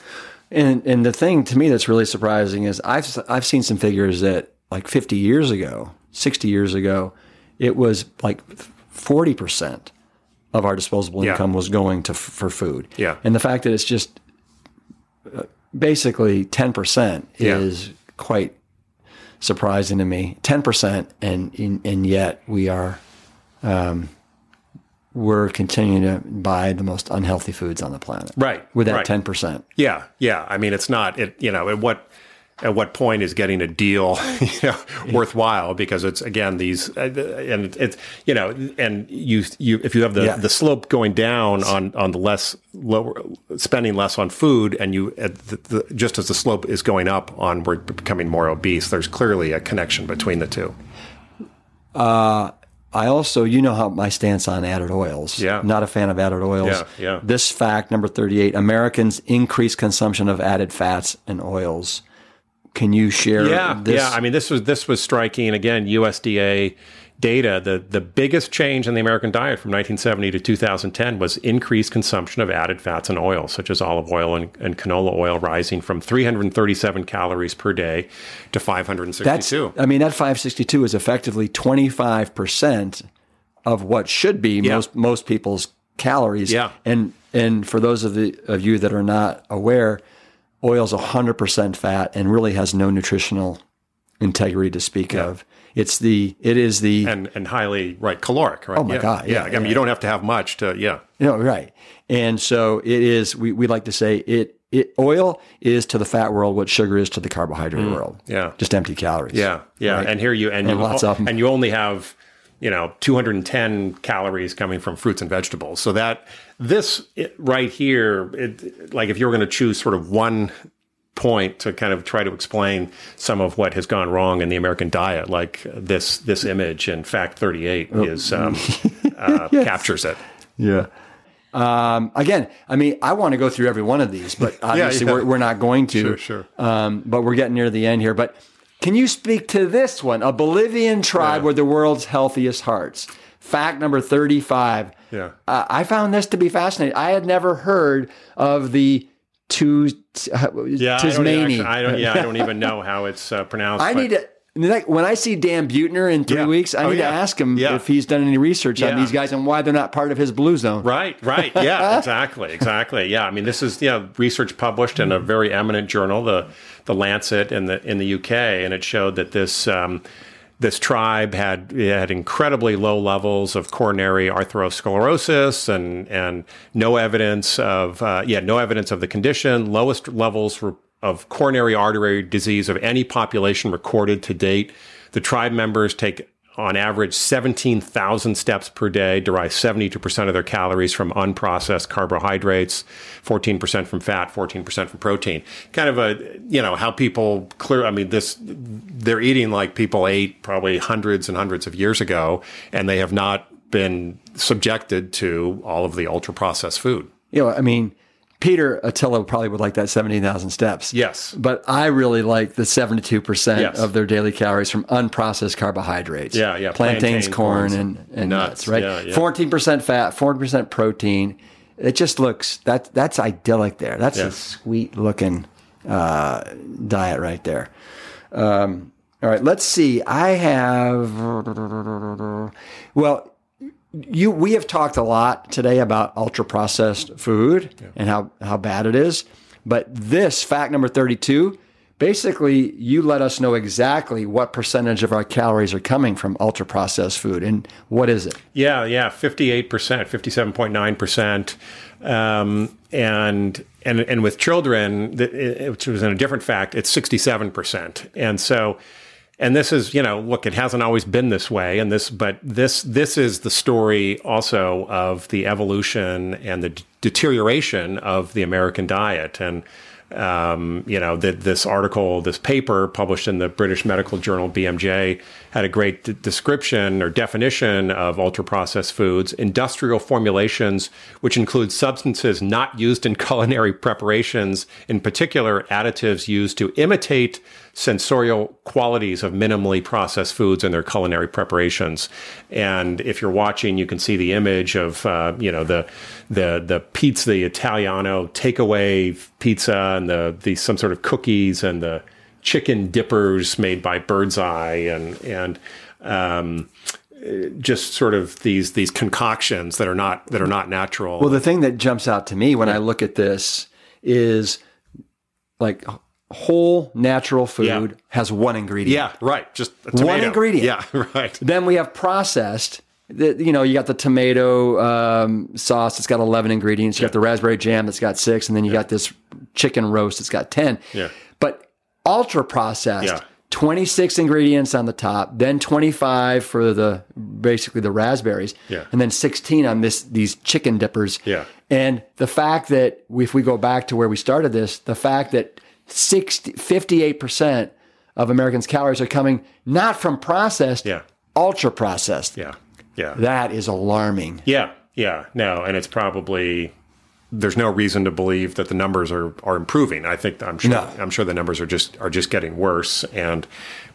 And and the thing to me that's really surprising is I've I've seen some figures that like 50 years ago, 60 years ago, it was like 40 percent of our disposable Yeah. income was going to for food. Yeah. And the fact that it's just uh, basically 10 percent Yeah. is quite surprising to me. 10 percent, and and and yet we are. Um, we're continuing to buy the most unhealthy foods on the planet. Right, With that right. ten percent. Yeah, yeah. I mean, it's not it. You know, at what at what point is getting a deal you know, worthwhile? Because it's again these uh, and it's you know and you you if you have the Yeah. the slope going down on on the less lower spending less on food, and you at the, the, just as the slope is going up on we're becoming more obese. There's clearly a connection between the two. I also, you know how my stance on added oils. Yeah. Not a fan of added oils. Yeah, yeah. This fact, number 38, Americans increase consumption of added fats and oils. Can you share Yeah, this? yeah. I mean, this was this was striking. Again, USDA data. The the biggest change in the American diet from 1970 to 2010 was increased consumption of added fats and oils, such as olive oil and, and canola oil, rising from 337 calories per day to 562. That's, I mean, that 562 is effectively 25% of what should be Yeah. most, most people's calories. Yeah. And, and for those of the, of you that are not aware, oil is 100% fat and really has no nutritional integrity to speak of. It's the, it is the, and and highly right caloric. Right? Oh my yeah, God, yeah, I mean, you don't have to have much to. Yeah. No, right. And so it is. We, we like to say it. It oil is to the fat world what sugar is to the carbohydrate world. Mm. yeah. just empty calories. Yeah, yeah, Right. and here you and, And you, lots of 'em. and you only have you know 210 calories coming from fruits and vegetables. So that this it, right here, it, like if you were going to choose sort of one point to kind of try to explain some of what has gone wrong in the American diet, like this this image in Fact 38 Oh. is um, uh, captures it. yeah. Um, again, I mean, I want to go through every one of these, but obviously yeah. We're, we're not going to. Sure, sure. Um, but we're getting near the end here. But can you speak to this one? A Bolivian tribe Yeah. with the world's healthiest hearts. Fact number 35. Yeah. Uh, I found this to be fascinating. I had never heard of the two, Yeah, I don't, actually, I don't. Yeah, I don't even know how it's uh, pronounced. I but- need to. When I see Dan Buettner in three Yeah. weeks, I Oh, need yeah. to ask him Yeah. if he's done any research on these guys and why they're not part of his blue zone. Right, right. Yeah, exactly, exactly. Yeah, I mean, this is you know, research published in a very eminent journal, the the Lancet in the in the UK, and it showed that this um, this tribe had had incredibly low levels of coronary atherosclerosis and and no evidence of uh, yeah no evidence of the condition, lowest levels of coronary artery disease of any population recorded to date. The tribe members take on average 17,000 steps per day, derive 72% of their calories from unprocessed carbohydrates, 14% from fat, 14% from protein. Kind of a, you know, how people clear, I mean, this, they're eating like people ate probably hundreds and hundreds of years ago, and they have not been subjected to all of the ultra processed food. You know, I mean, Peter Attia probably would like that 17,000 steps. Yes. But I really like the 72% Yes. of their daily calories from unprocessed carbohydrates. Yeah, yeah, Plantains, plantain, corn, and, and nuts, nuts. right? Yeah, yeah. 14% fat, 40% protein. It just looks, that that's idyllic there. That's a sweet looking uh, diet right there. Um, all right, let's see. I have, well, you we have talked a lot today about ultra processed food and how how bad it is but this fact number 32 basically you let us know exactly what percentage of our calories are coming from ultra processed food and what is it? Yeah yeah 58% 57.9% um, and and and with children which was in a different fact it's 67% and so and this is you know look it hasn't always been this way and this but this this is the story also of the evolution and the d- deterioration of the american diet. And um, you know, that this article, this paper published in the British Medical Journal BMJ had a great d- description or definition of ultra processed foods, industrial formulations, which include substances not used in culinary preparations, in particular, additives used to imitate sensorial qualities of minimally processed foods in their culinary preparations. And if you're watching, you can see the image of uh, you know the the the pizza, the Italiano takeaway pizza, and the the some sort of cookies and the chicken dippers made by Birds Eye, and and um, just sort of these these concoctions that are not that are not natural. Well, the thing that jumps out to me when yeah. I look at this is like whole natural food yeah. has one ingredient. Yeah, right. Just one ingredient. Yeah, right. Then we have processed. You know, you got the tomato um, sauce It's got 11 ingredients. You yeah. got the raspberry jam that's got six, and then you yeah. got this chicken roast It's got 10. Yeah. But ultra processed, 26 ingredients on the top, then 25 for the basically the raspberries, yeah. and then 16 on this these chicken dippers. Yeah. And the fact that if we go back to where we started this, the fact that 60, 58% of Americans' calories are coming not from processed, yeah. ultra processed. Yeah. Yeah. That is alarming. Yeah. Yeah. No, and it's probably there's no reason to believe that the numbers are, are improving. I think I'm sure no. I'm sure the numbers are just are just getting worse, and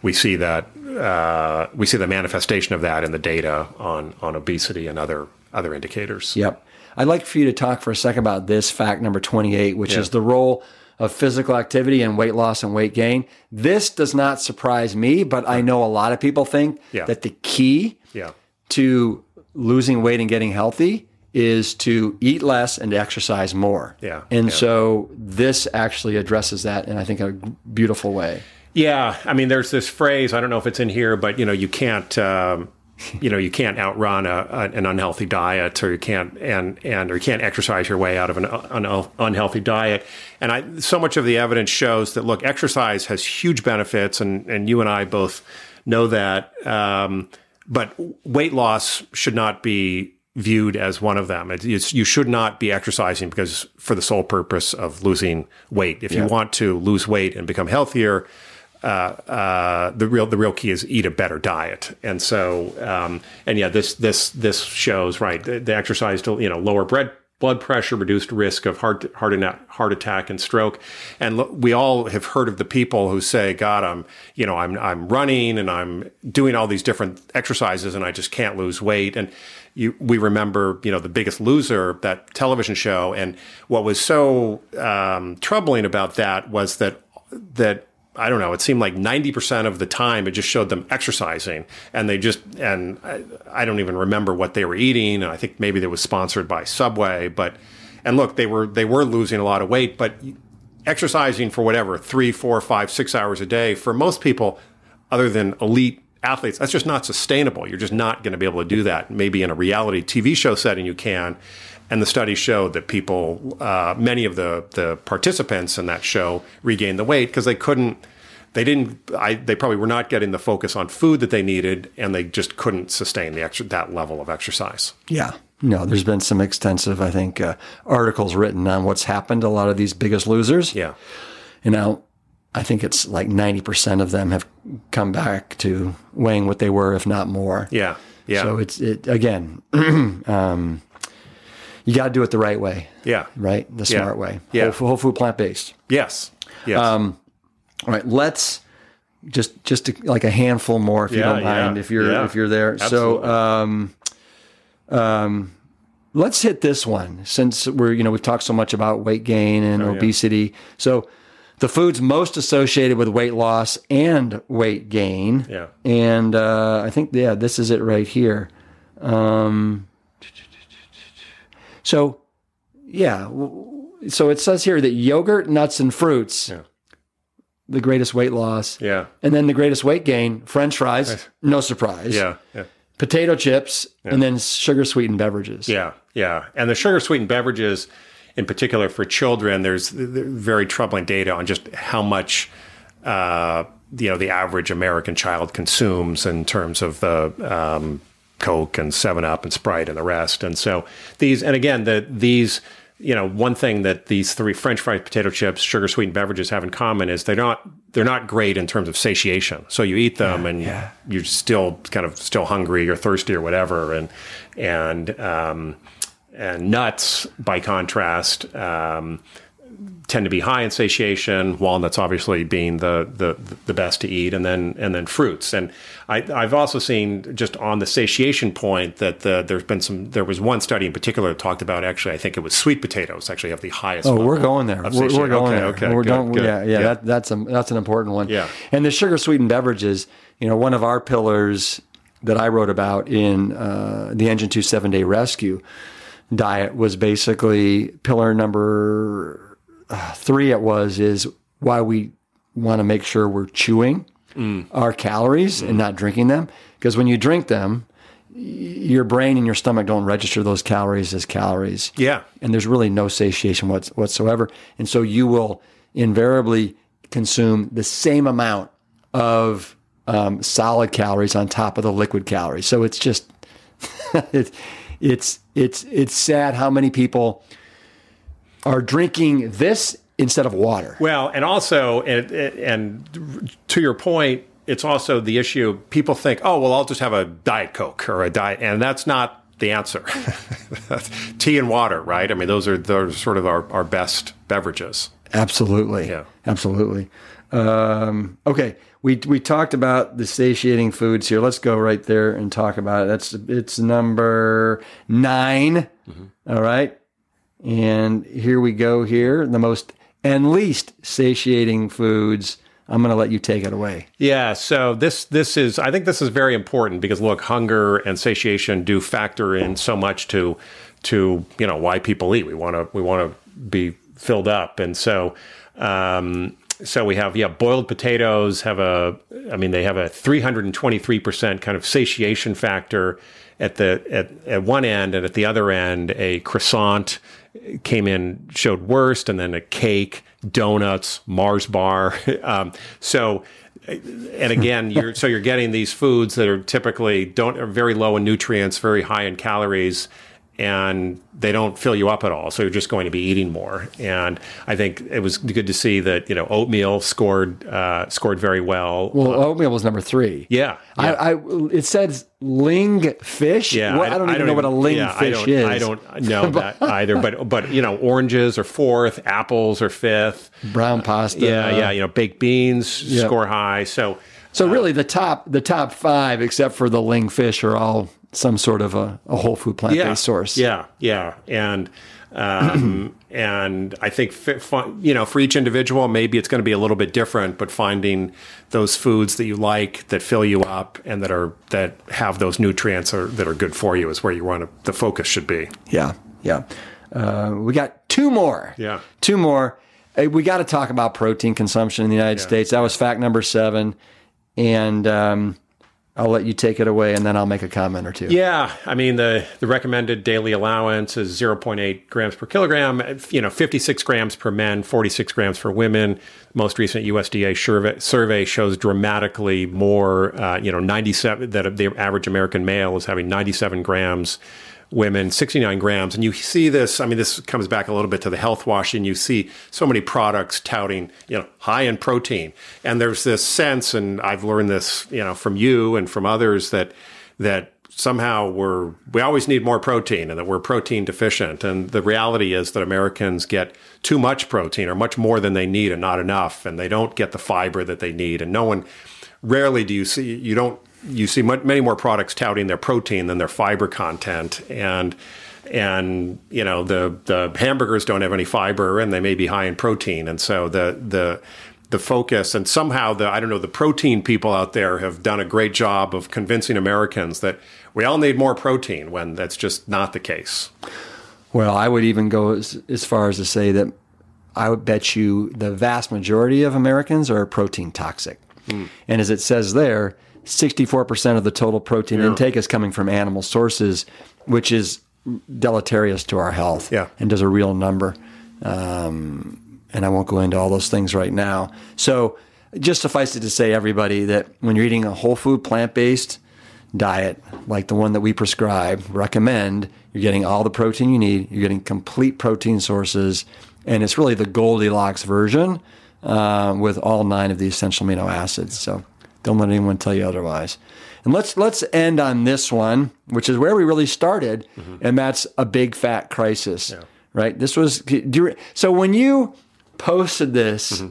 we see that uh, we see the manifestation of that in the data on on obesity and other other indicators. Yep. I'd like for you to talk for a second about this fact number 28, which yeah. is the role of physical activity and weight loss and weight gain. This does not surprise me, but I know a lot of people think yeah. that the key yeah. to losing weight and getting healthy is to eat less and exercise more. Yeah. And yeah. so this actually addresses that in I think a beautiful way. Yeah, I mean, there's this phrase. I don't know if it's in here, but you know, you can't um, you know you can't outrun a, a, an unhealthy diet or you can't and and or you can't exercise your way out of an un, unhealthy diet and I so much of the evidence shows that look exercise has huge benefits and and you and I both know that um, but weight loss should not be viewed as one of them. It's, you should not be exercising because for the sole purpose of losing weight. If yeah. you want to lose weight and become healthier, uh, uh, the real the real key is eat a better diet. And so, um, and yeah, this this this shows right the, the exercise to you know lower bread blood pressure, reduced risk of heart heart heart attack and stroke. And we all have heard of the people who say, "God, I'm you know I'm I'm running and I'm doing all these different exercises and I just can't lose weight." And you, we remember, you know, the Biggest Loser, that television show, and what was so um, troubling about that was that that I don't know, it seemed like 90% of the time it just showed them exercising and they just, and I, I, don't even remember what they were eating. And I think maybe it was sponsored by Subway, but, and look, they were, they were losing a lot of weight, but exercising for whatever, three, four, five, six hours a day for most people, other than elite athletes, that's just not sustainable. You're just not going to be able to do that. Maybe in a reality TV show setting, you can. And the study showed that people, uh, many of the the participants in that show regained the weight because they couldn't, they didn't, I, they probably were not getting the focus on food that they needed, and they just couldn't sustain the extra, that level of exercise. Yeah. No, there's been some extensive, I think, uh, articles written on what's happened to a lot of these biggest losers. Yeah. You know, I think it's like 90% of them have come back to weighing what they were, if not more. Yeah. Yeah. So it's, it, again, um, you got to do it the right way. Yeah. Right? The smart yeah. way. Yeah. Whole, whole food, plant based. Yes. Yes. Um, all right. Let's just just to, like a handful more, if you don't mind, yeah, if you're yeah. if you're there. Absolutely. So, um, um, let's hit this one since we're you know we've talked so much about weight gain and oh, obesity. So, the foods most associated with weight loss and weight gain. Yeah. And uh, I think yeah, this is it right here. Um, so, yeah. So it says here that yogurt, nuts, and fruits yeah. the greatest weight loss. Yeah. And then the greatest weight gain, French fries, no surprise. Yeah. Yeah. Potato chips, and then sugar sweetened beverages. Yeah, yeah. And the sugar sweetened beverages, in particular for children, there's very troubling data on just how much uh, you know the average American child consumes in terms of the um, Coke and Seven Up and Sprite and the rest. And so these, and again, the these you know, one thing that these three French fries, potato chips, sugar sweetened beverages have in common is they're not they're not great in terms of satiation. So you eat them Yeah, and yeah. you're still kind of still hungry or thirsty or whatever. And and um, and nuts, by contrast, um, tend to be high in satiation. Walnuts, obviously, being the, the the best to eat, and then and then fruits. And I, I've also seen just on the satiation point that the, there's been some. There was one study in particular that talked about actually. I think it was sweet potatoes actually have the highest. Oh, we're going there. We're, we're going okay, there. Okay, we're good, going, good. Yeah, yeah, That, that's a that's an important one. Yeah. And the sugar sweetened beverages. You know, one of our pillars that I wrote about in uh, the Engine Two Seven Day Rescue diet was basically pillar number uh, three. It was is why we want to make sure we're chewing our calories and not drinking them because when you drink them. Your brain and your stomach don't register those calories as calories Yeah, and there's really no satiation whatsoever. And so you will invariably consume the same amount of um, solid calories on top of the liquid calories. So it's just it's it's it's it's sad how many people are drinking this instead of water. Well, and also, and, and to your point, it's also the issue. People think, oh, well, I'll just have a diet coke or a diet, and that's not the answer. Tea and water, right? I mean, those are those are sort of our, our best beverages. Absolutely. Yeah. Absolutely. Um, okay. We, we talked about the satiating foods here. Let's go right there and talk about it. That's it's number 9 All right. And here we go here. The most and least satiating foods. I'm going to let you take it away. Yeah, so this this is I think this is very important because look, hunger and satiation do factor in so much to to you know why people eat. We want to we want to be filled up, and so um, so we have yeah boiled potatoes have a I mean they have a 323 percent kind of satiation factor at the at, at one end, and at the other end a croissant came in showed worst, and then a cake, donuts, Mars bar. um, so, and again, you're so you're getting these foods that are typically don't are very low in nutrients, very high in calories. And they don't fill you up at all, so you're just going to be eating more. And I think it was good to see that you know oatmeal scored uh, scored very well. Well, uh, oatmeal was number three. yeah, I, I it says ling fish. Yeah, What- I, don't even know what a ling yeah, fish I is. I don't know that either. But but you know, oranges are fourth, apples are fifth. Brown uh, pasta. Yeah, yeah. You know, baked beans Yeah. score high. So So uh, really, the top the top five, except for the ling fish, are all some sort of a, a whole food plant based yeah, source. Yeah, yeah, and um, and I think you know for each individual, maybe it's going to be a little bit different. But finding those foods that you like that fill you up and that are that have those nutrients or that are good for you is where you want to, the focus should be. yeah, yeah. Uh, we got two more. Yeah. two more. Hey, we got to talk about protein consumption in the United States. That was fact number seven, and um, I'll let you take it away, and then I'll make a comment or two. Yeah, I mean the the recommended daily allowance is 0.8 grams per kilogram. You know, 56 grams per men, 46 grams for women. Most recent USDA survey, survey shows dramatically more. Uh, you know, 97 that the average American male is having 97 grams. Women 69 grams, and you see this. I mean, this comes back a little bit to the health washing. You see so many products touting, you know, high in protein, and there's this sense, and I've learned this, you know, from you and from others that that somehow we're we always need more protein and that we're protein deficient and the reality is that Americans get too much protein or much more than they need and not enough and they don't get the fiber that they need and no one rarely do you see you don't you see many more products touting their protein than their fiber content and and you know the the hamburgers don't have any fiber and they may be high in protein and so the the the focus and somehow the I don't know the protein people out there have done a great job of convincing Americans that we all need more protein when that's just not the case. Well, I would even go as, as far as to say that I would bet you the vast majority of Americans are protein toxic. Mm. And as it says there, 64% of the total protein yeah. intake is coming from animal sources, which is deleterious to our health yeah. and does a real number. Um, and I won't go into all those things right now. So, just suffice it to say, everybody, that when you're eating a whole food, plant based diet, like the one that we prescribe, recommend, you're getting all the protein you need, you're getting complete protein sources, and it's really the Goldilocks version uh, with all nine of the essential amino acids. So, don't let anyone tell you otherwise. And let's let's end on this one, which is where we really started, mm-hmm. and that's a big fat crisis. Yeah. Right? This was you, so when you posted this mm-hmm.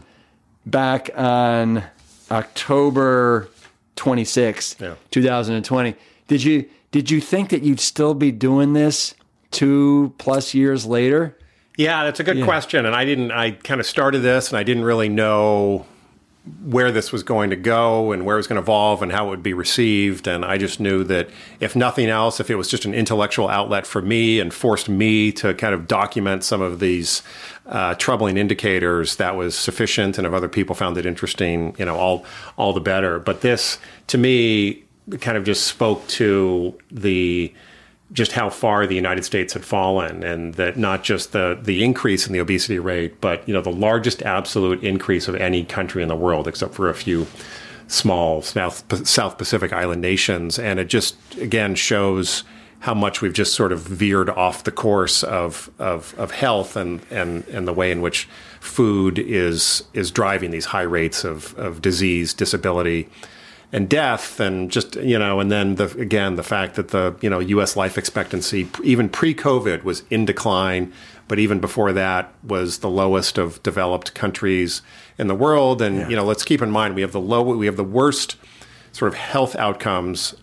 back on October 26th, yeah. 2020. Did you did you think that you'd still be doing this 2 plus years later? Yeah, that's a good yeah. question and I didn't I kind of started this and I didn't really know where this was going to go and where it was going to evolve and how it would be received. And I just knew that if nothing else, if it was just an intellectual outlet for me and forced me to kind of document some of these uh, troubling indicators, that was sufficient. And if other people found it interesting, you know, all all the better. But this, to me, kind of just spoke to the just how far the United States had fallen, and that not just the the increase in the obesity rate, but you know the largest absolute increase of any country in the world, except for a few small South South Pacific island nations, and it just again shows how much we've just sort of veered off the course of of, of health and, and and the way in which food is is driving these high rates of of disease, disability, and death and just you know and then the again the fact that the you know US life expectancy even pre-covid was in decline but even before that was the lowest of developed countries in the world. And yeah. you know let's keep in mind we have the low we have the worst sort of health outcomes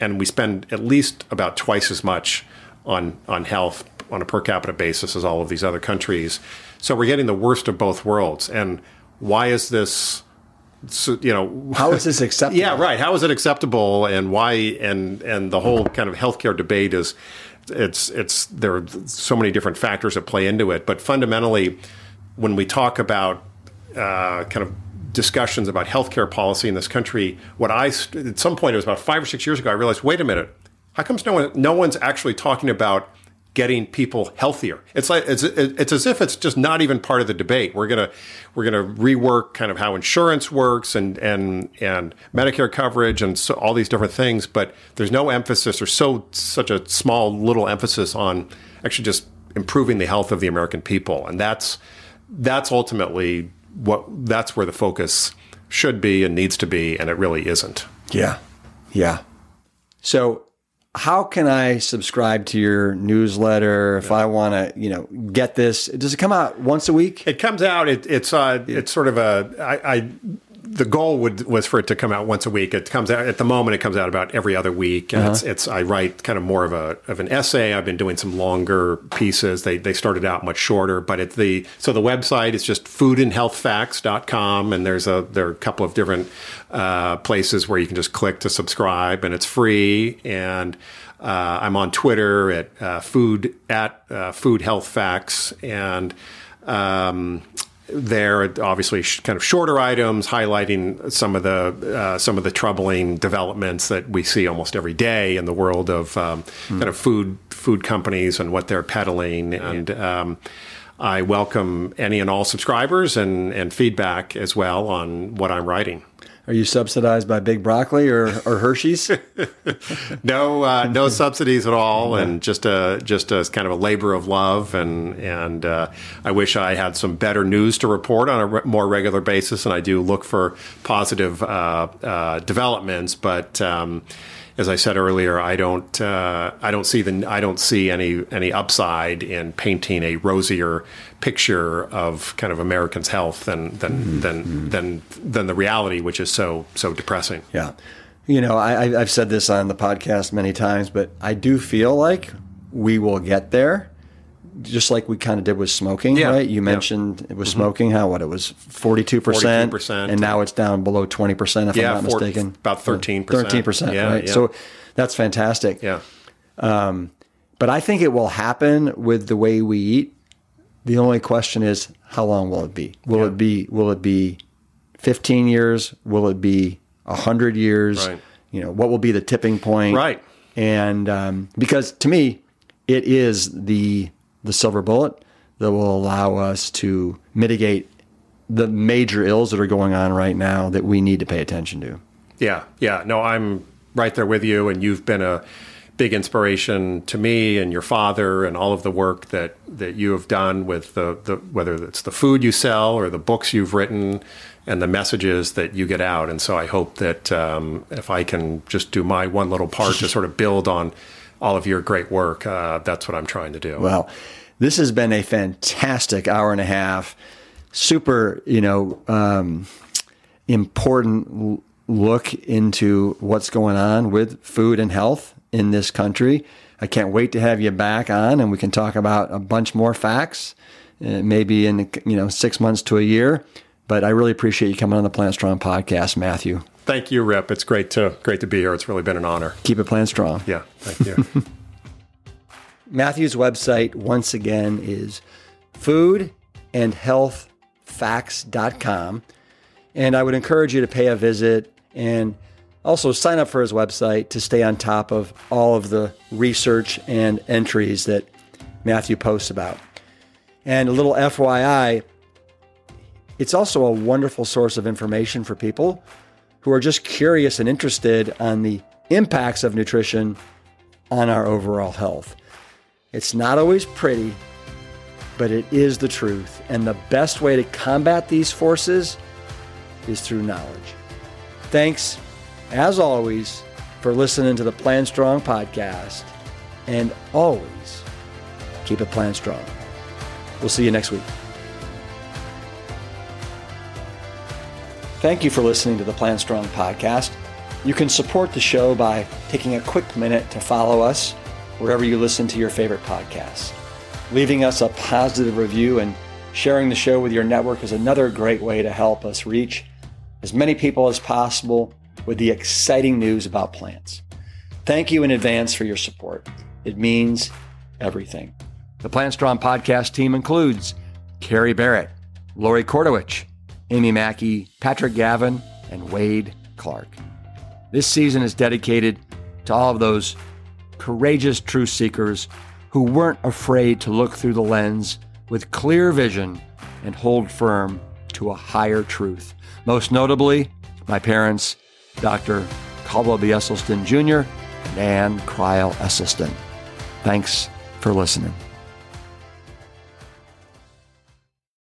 and we spend at least about twice as much on on health on a per capita basis as all of these other countries. So we're getting the worst of both worlds. And why is this so, you know how is this acceptable? yeah right. How is it acceptable and why and and the whole kind of healthcare debate is it's it's there are so many different factors that play into it. But fundamentally when we talk about uh, kind of discussions about healthcare policy in this country what i at some point it was about five or six years ago i realized wait a minute. How comes no one no one's actually talking about getting people healthier. It's like it's it's as if it's just not even part of the debate. We're gonna we're gonna rework kind of how insurance works and and and Medicare coverage and so all these different things, but there's no emphasis or so such a small little emphasis on actually just improving the health of the American people, and that's that's ultimately what that's where the focus should be and needs to be, and it really isn't. Yeah, yeah. So how can I subscribe to your newsletter if yeah. I want to, you know, get this? Does it come out once a week? It comes out. It, it's uh, yeah. it's sort of a. I, I the goal would was for it to come out once a week. It comes out at the moment. It comes out about every other week, and uh-huh. it's, it's I write kind of more of a of an essay. I've been doing some longer pieces. They they started out much shorter, but it's the so the website is just foodandhealthfacts.com, and there's a there are a couple of different uh, places where you can just click to subscribe, and it's free. And uh, I'm on Twitter at uh, food at uh, food health facts and. Um, there obviously kind of shorter items highlighting some of the uh, some of the troubling developments that we see almost every day in the world of um, mm. kind of food food companies and what they're peddling and um, I welcome any and all subscribers and, and feedback as well on what I'm writing. Are you subsidized by Big Broccoli or, or Hershey's? no, uh, no subsidies at all, and just a just a kind of a labor of love. And and uh, I wish I had some better news to report on a re- more regular basis. And I do look for positive uh, uh developments, but. Um, as I said earlier, I don't uh, I don't see the I don't see any any upside in painting a rosier picture of kind of Americans' health than than mm-hmm. than, mm-hmm. than than the reality, which is so so depressing. Yeah, you know, I, I've said this on the podcast many times, but I do feel like we will get there just like we kind of did with smoking, yeah. right? You mentioned yeah. it was mm-hmm. smoking, how what it was 42%, 42%, and now it's down below 20% if yeah, I'm not four, mistaken. About 13%. 13%, yeah, right? So that's fantastic. Yeah. Um, but I think it will happen with the way we eat The only question is how long will it be? Will yeah. it be will it be 15 years? Will it be 100 years? Right. You know, what will be the tipping point? Right. And um, because to me, it is the the silver bullet that will allow us to mitigate the major ills that are going on right now that we need to pay attention to. Yeah, yeah. No, I'm right there with you, and you've been a big inspiration to me and your father and all of the work that, that you have done with the, the whether it's the food you sell or the books you've written and the messages that you get out. And so I hope that um, if I can just do my one little part to sort of build on all of your great work, uh, that's what I'm trying to do. Well, this has been a fantastic hour and a half. Super, you know, um, important look into what's going on with food and health in this country. I can't wait to have you back on and we can talk about a bunch more facts, uh, maybe in you know six months to a year. But I really appreciate you coming on the Plant Strong podcast, Matthew. Thank you, Rip. It's great to great to be here. It's really been an honor. Keep it plant strong. Yeah, thank you. Matthew's website once again is foodandhealthfacts.com. And I would encourage you to pay a visit and also, sign up for his website to stay on top of all of the research and entries that Matthew posts about. And a little FYI, it's also a wonderful source of information for people who are just curious and interested on the impacts of nutrition on our overall health. It's not always pretty, but it is the truth. And the best way to combat these forces is through knowledge. Thanks as always, for listening to the Plant Strong podcast. And always keep it plant strong. We'll see you next week. Thank you for listening to the Plant Strong podcast. You can support the show by taking a quick minute to follow us wherever you listen to your favorite podcasts. Leaving us a positive review and sharing the show with your network is another great way to help us reach as many people as possible with the exciting news about plants. Thank you in advance for your support. It means everything. The Plant Strong podcast team includes Carrie Barrett, Lori Kordowich, Amy Mackey, Patrick Gavin, and Wade Clark. This season is dedicated to all of those courageous truth seekers who weren't afraid to look through the lens with clear vision and hold firm to a higher truth. Most notably, my parents Dr. Caldwell B. Esselstyn Jr. and Ann Crile Esselstyn. Thanks for listening.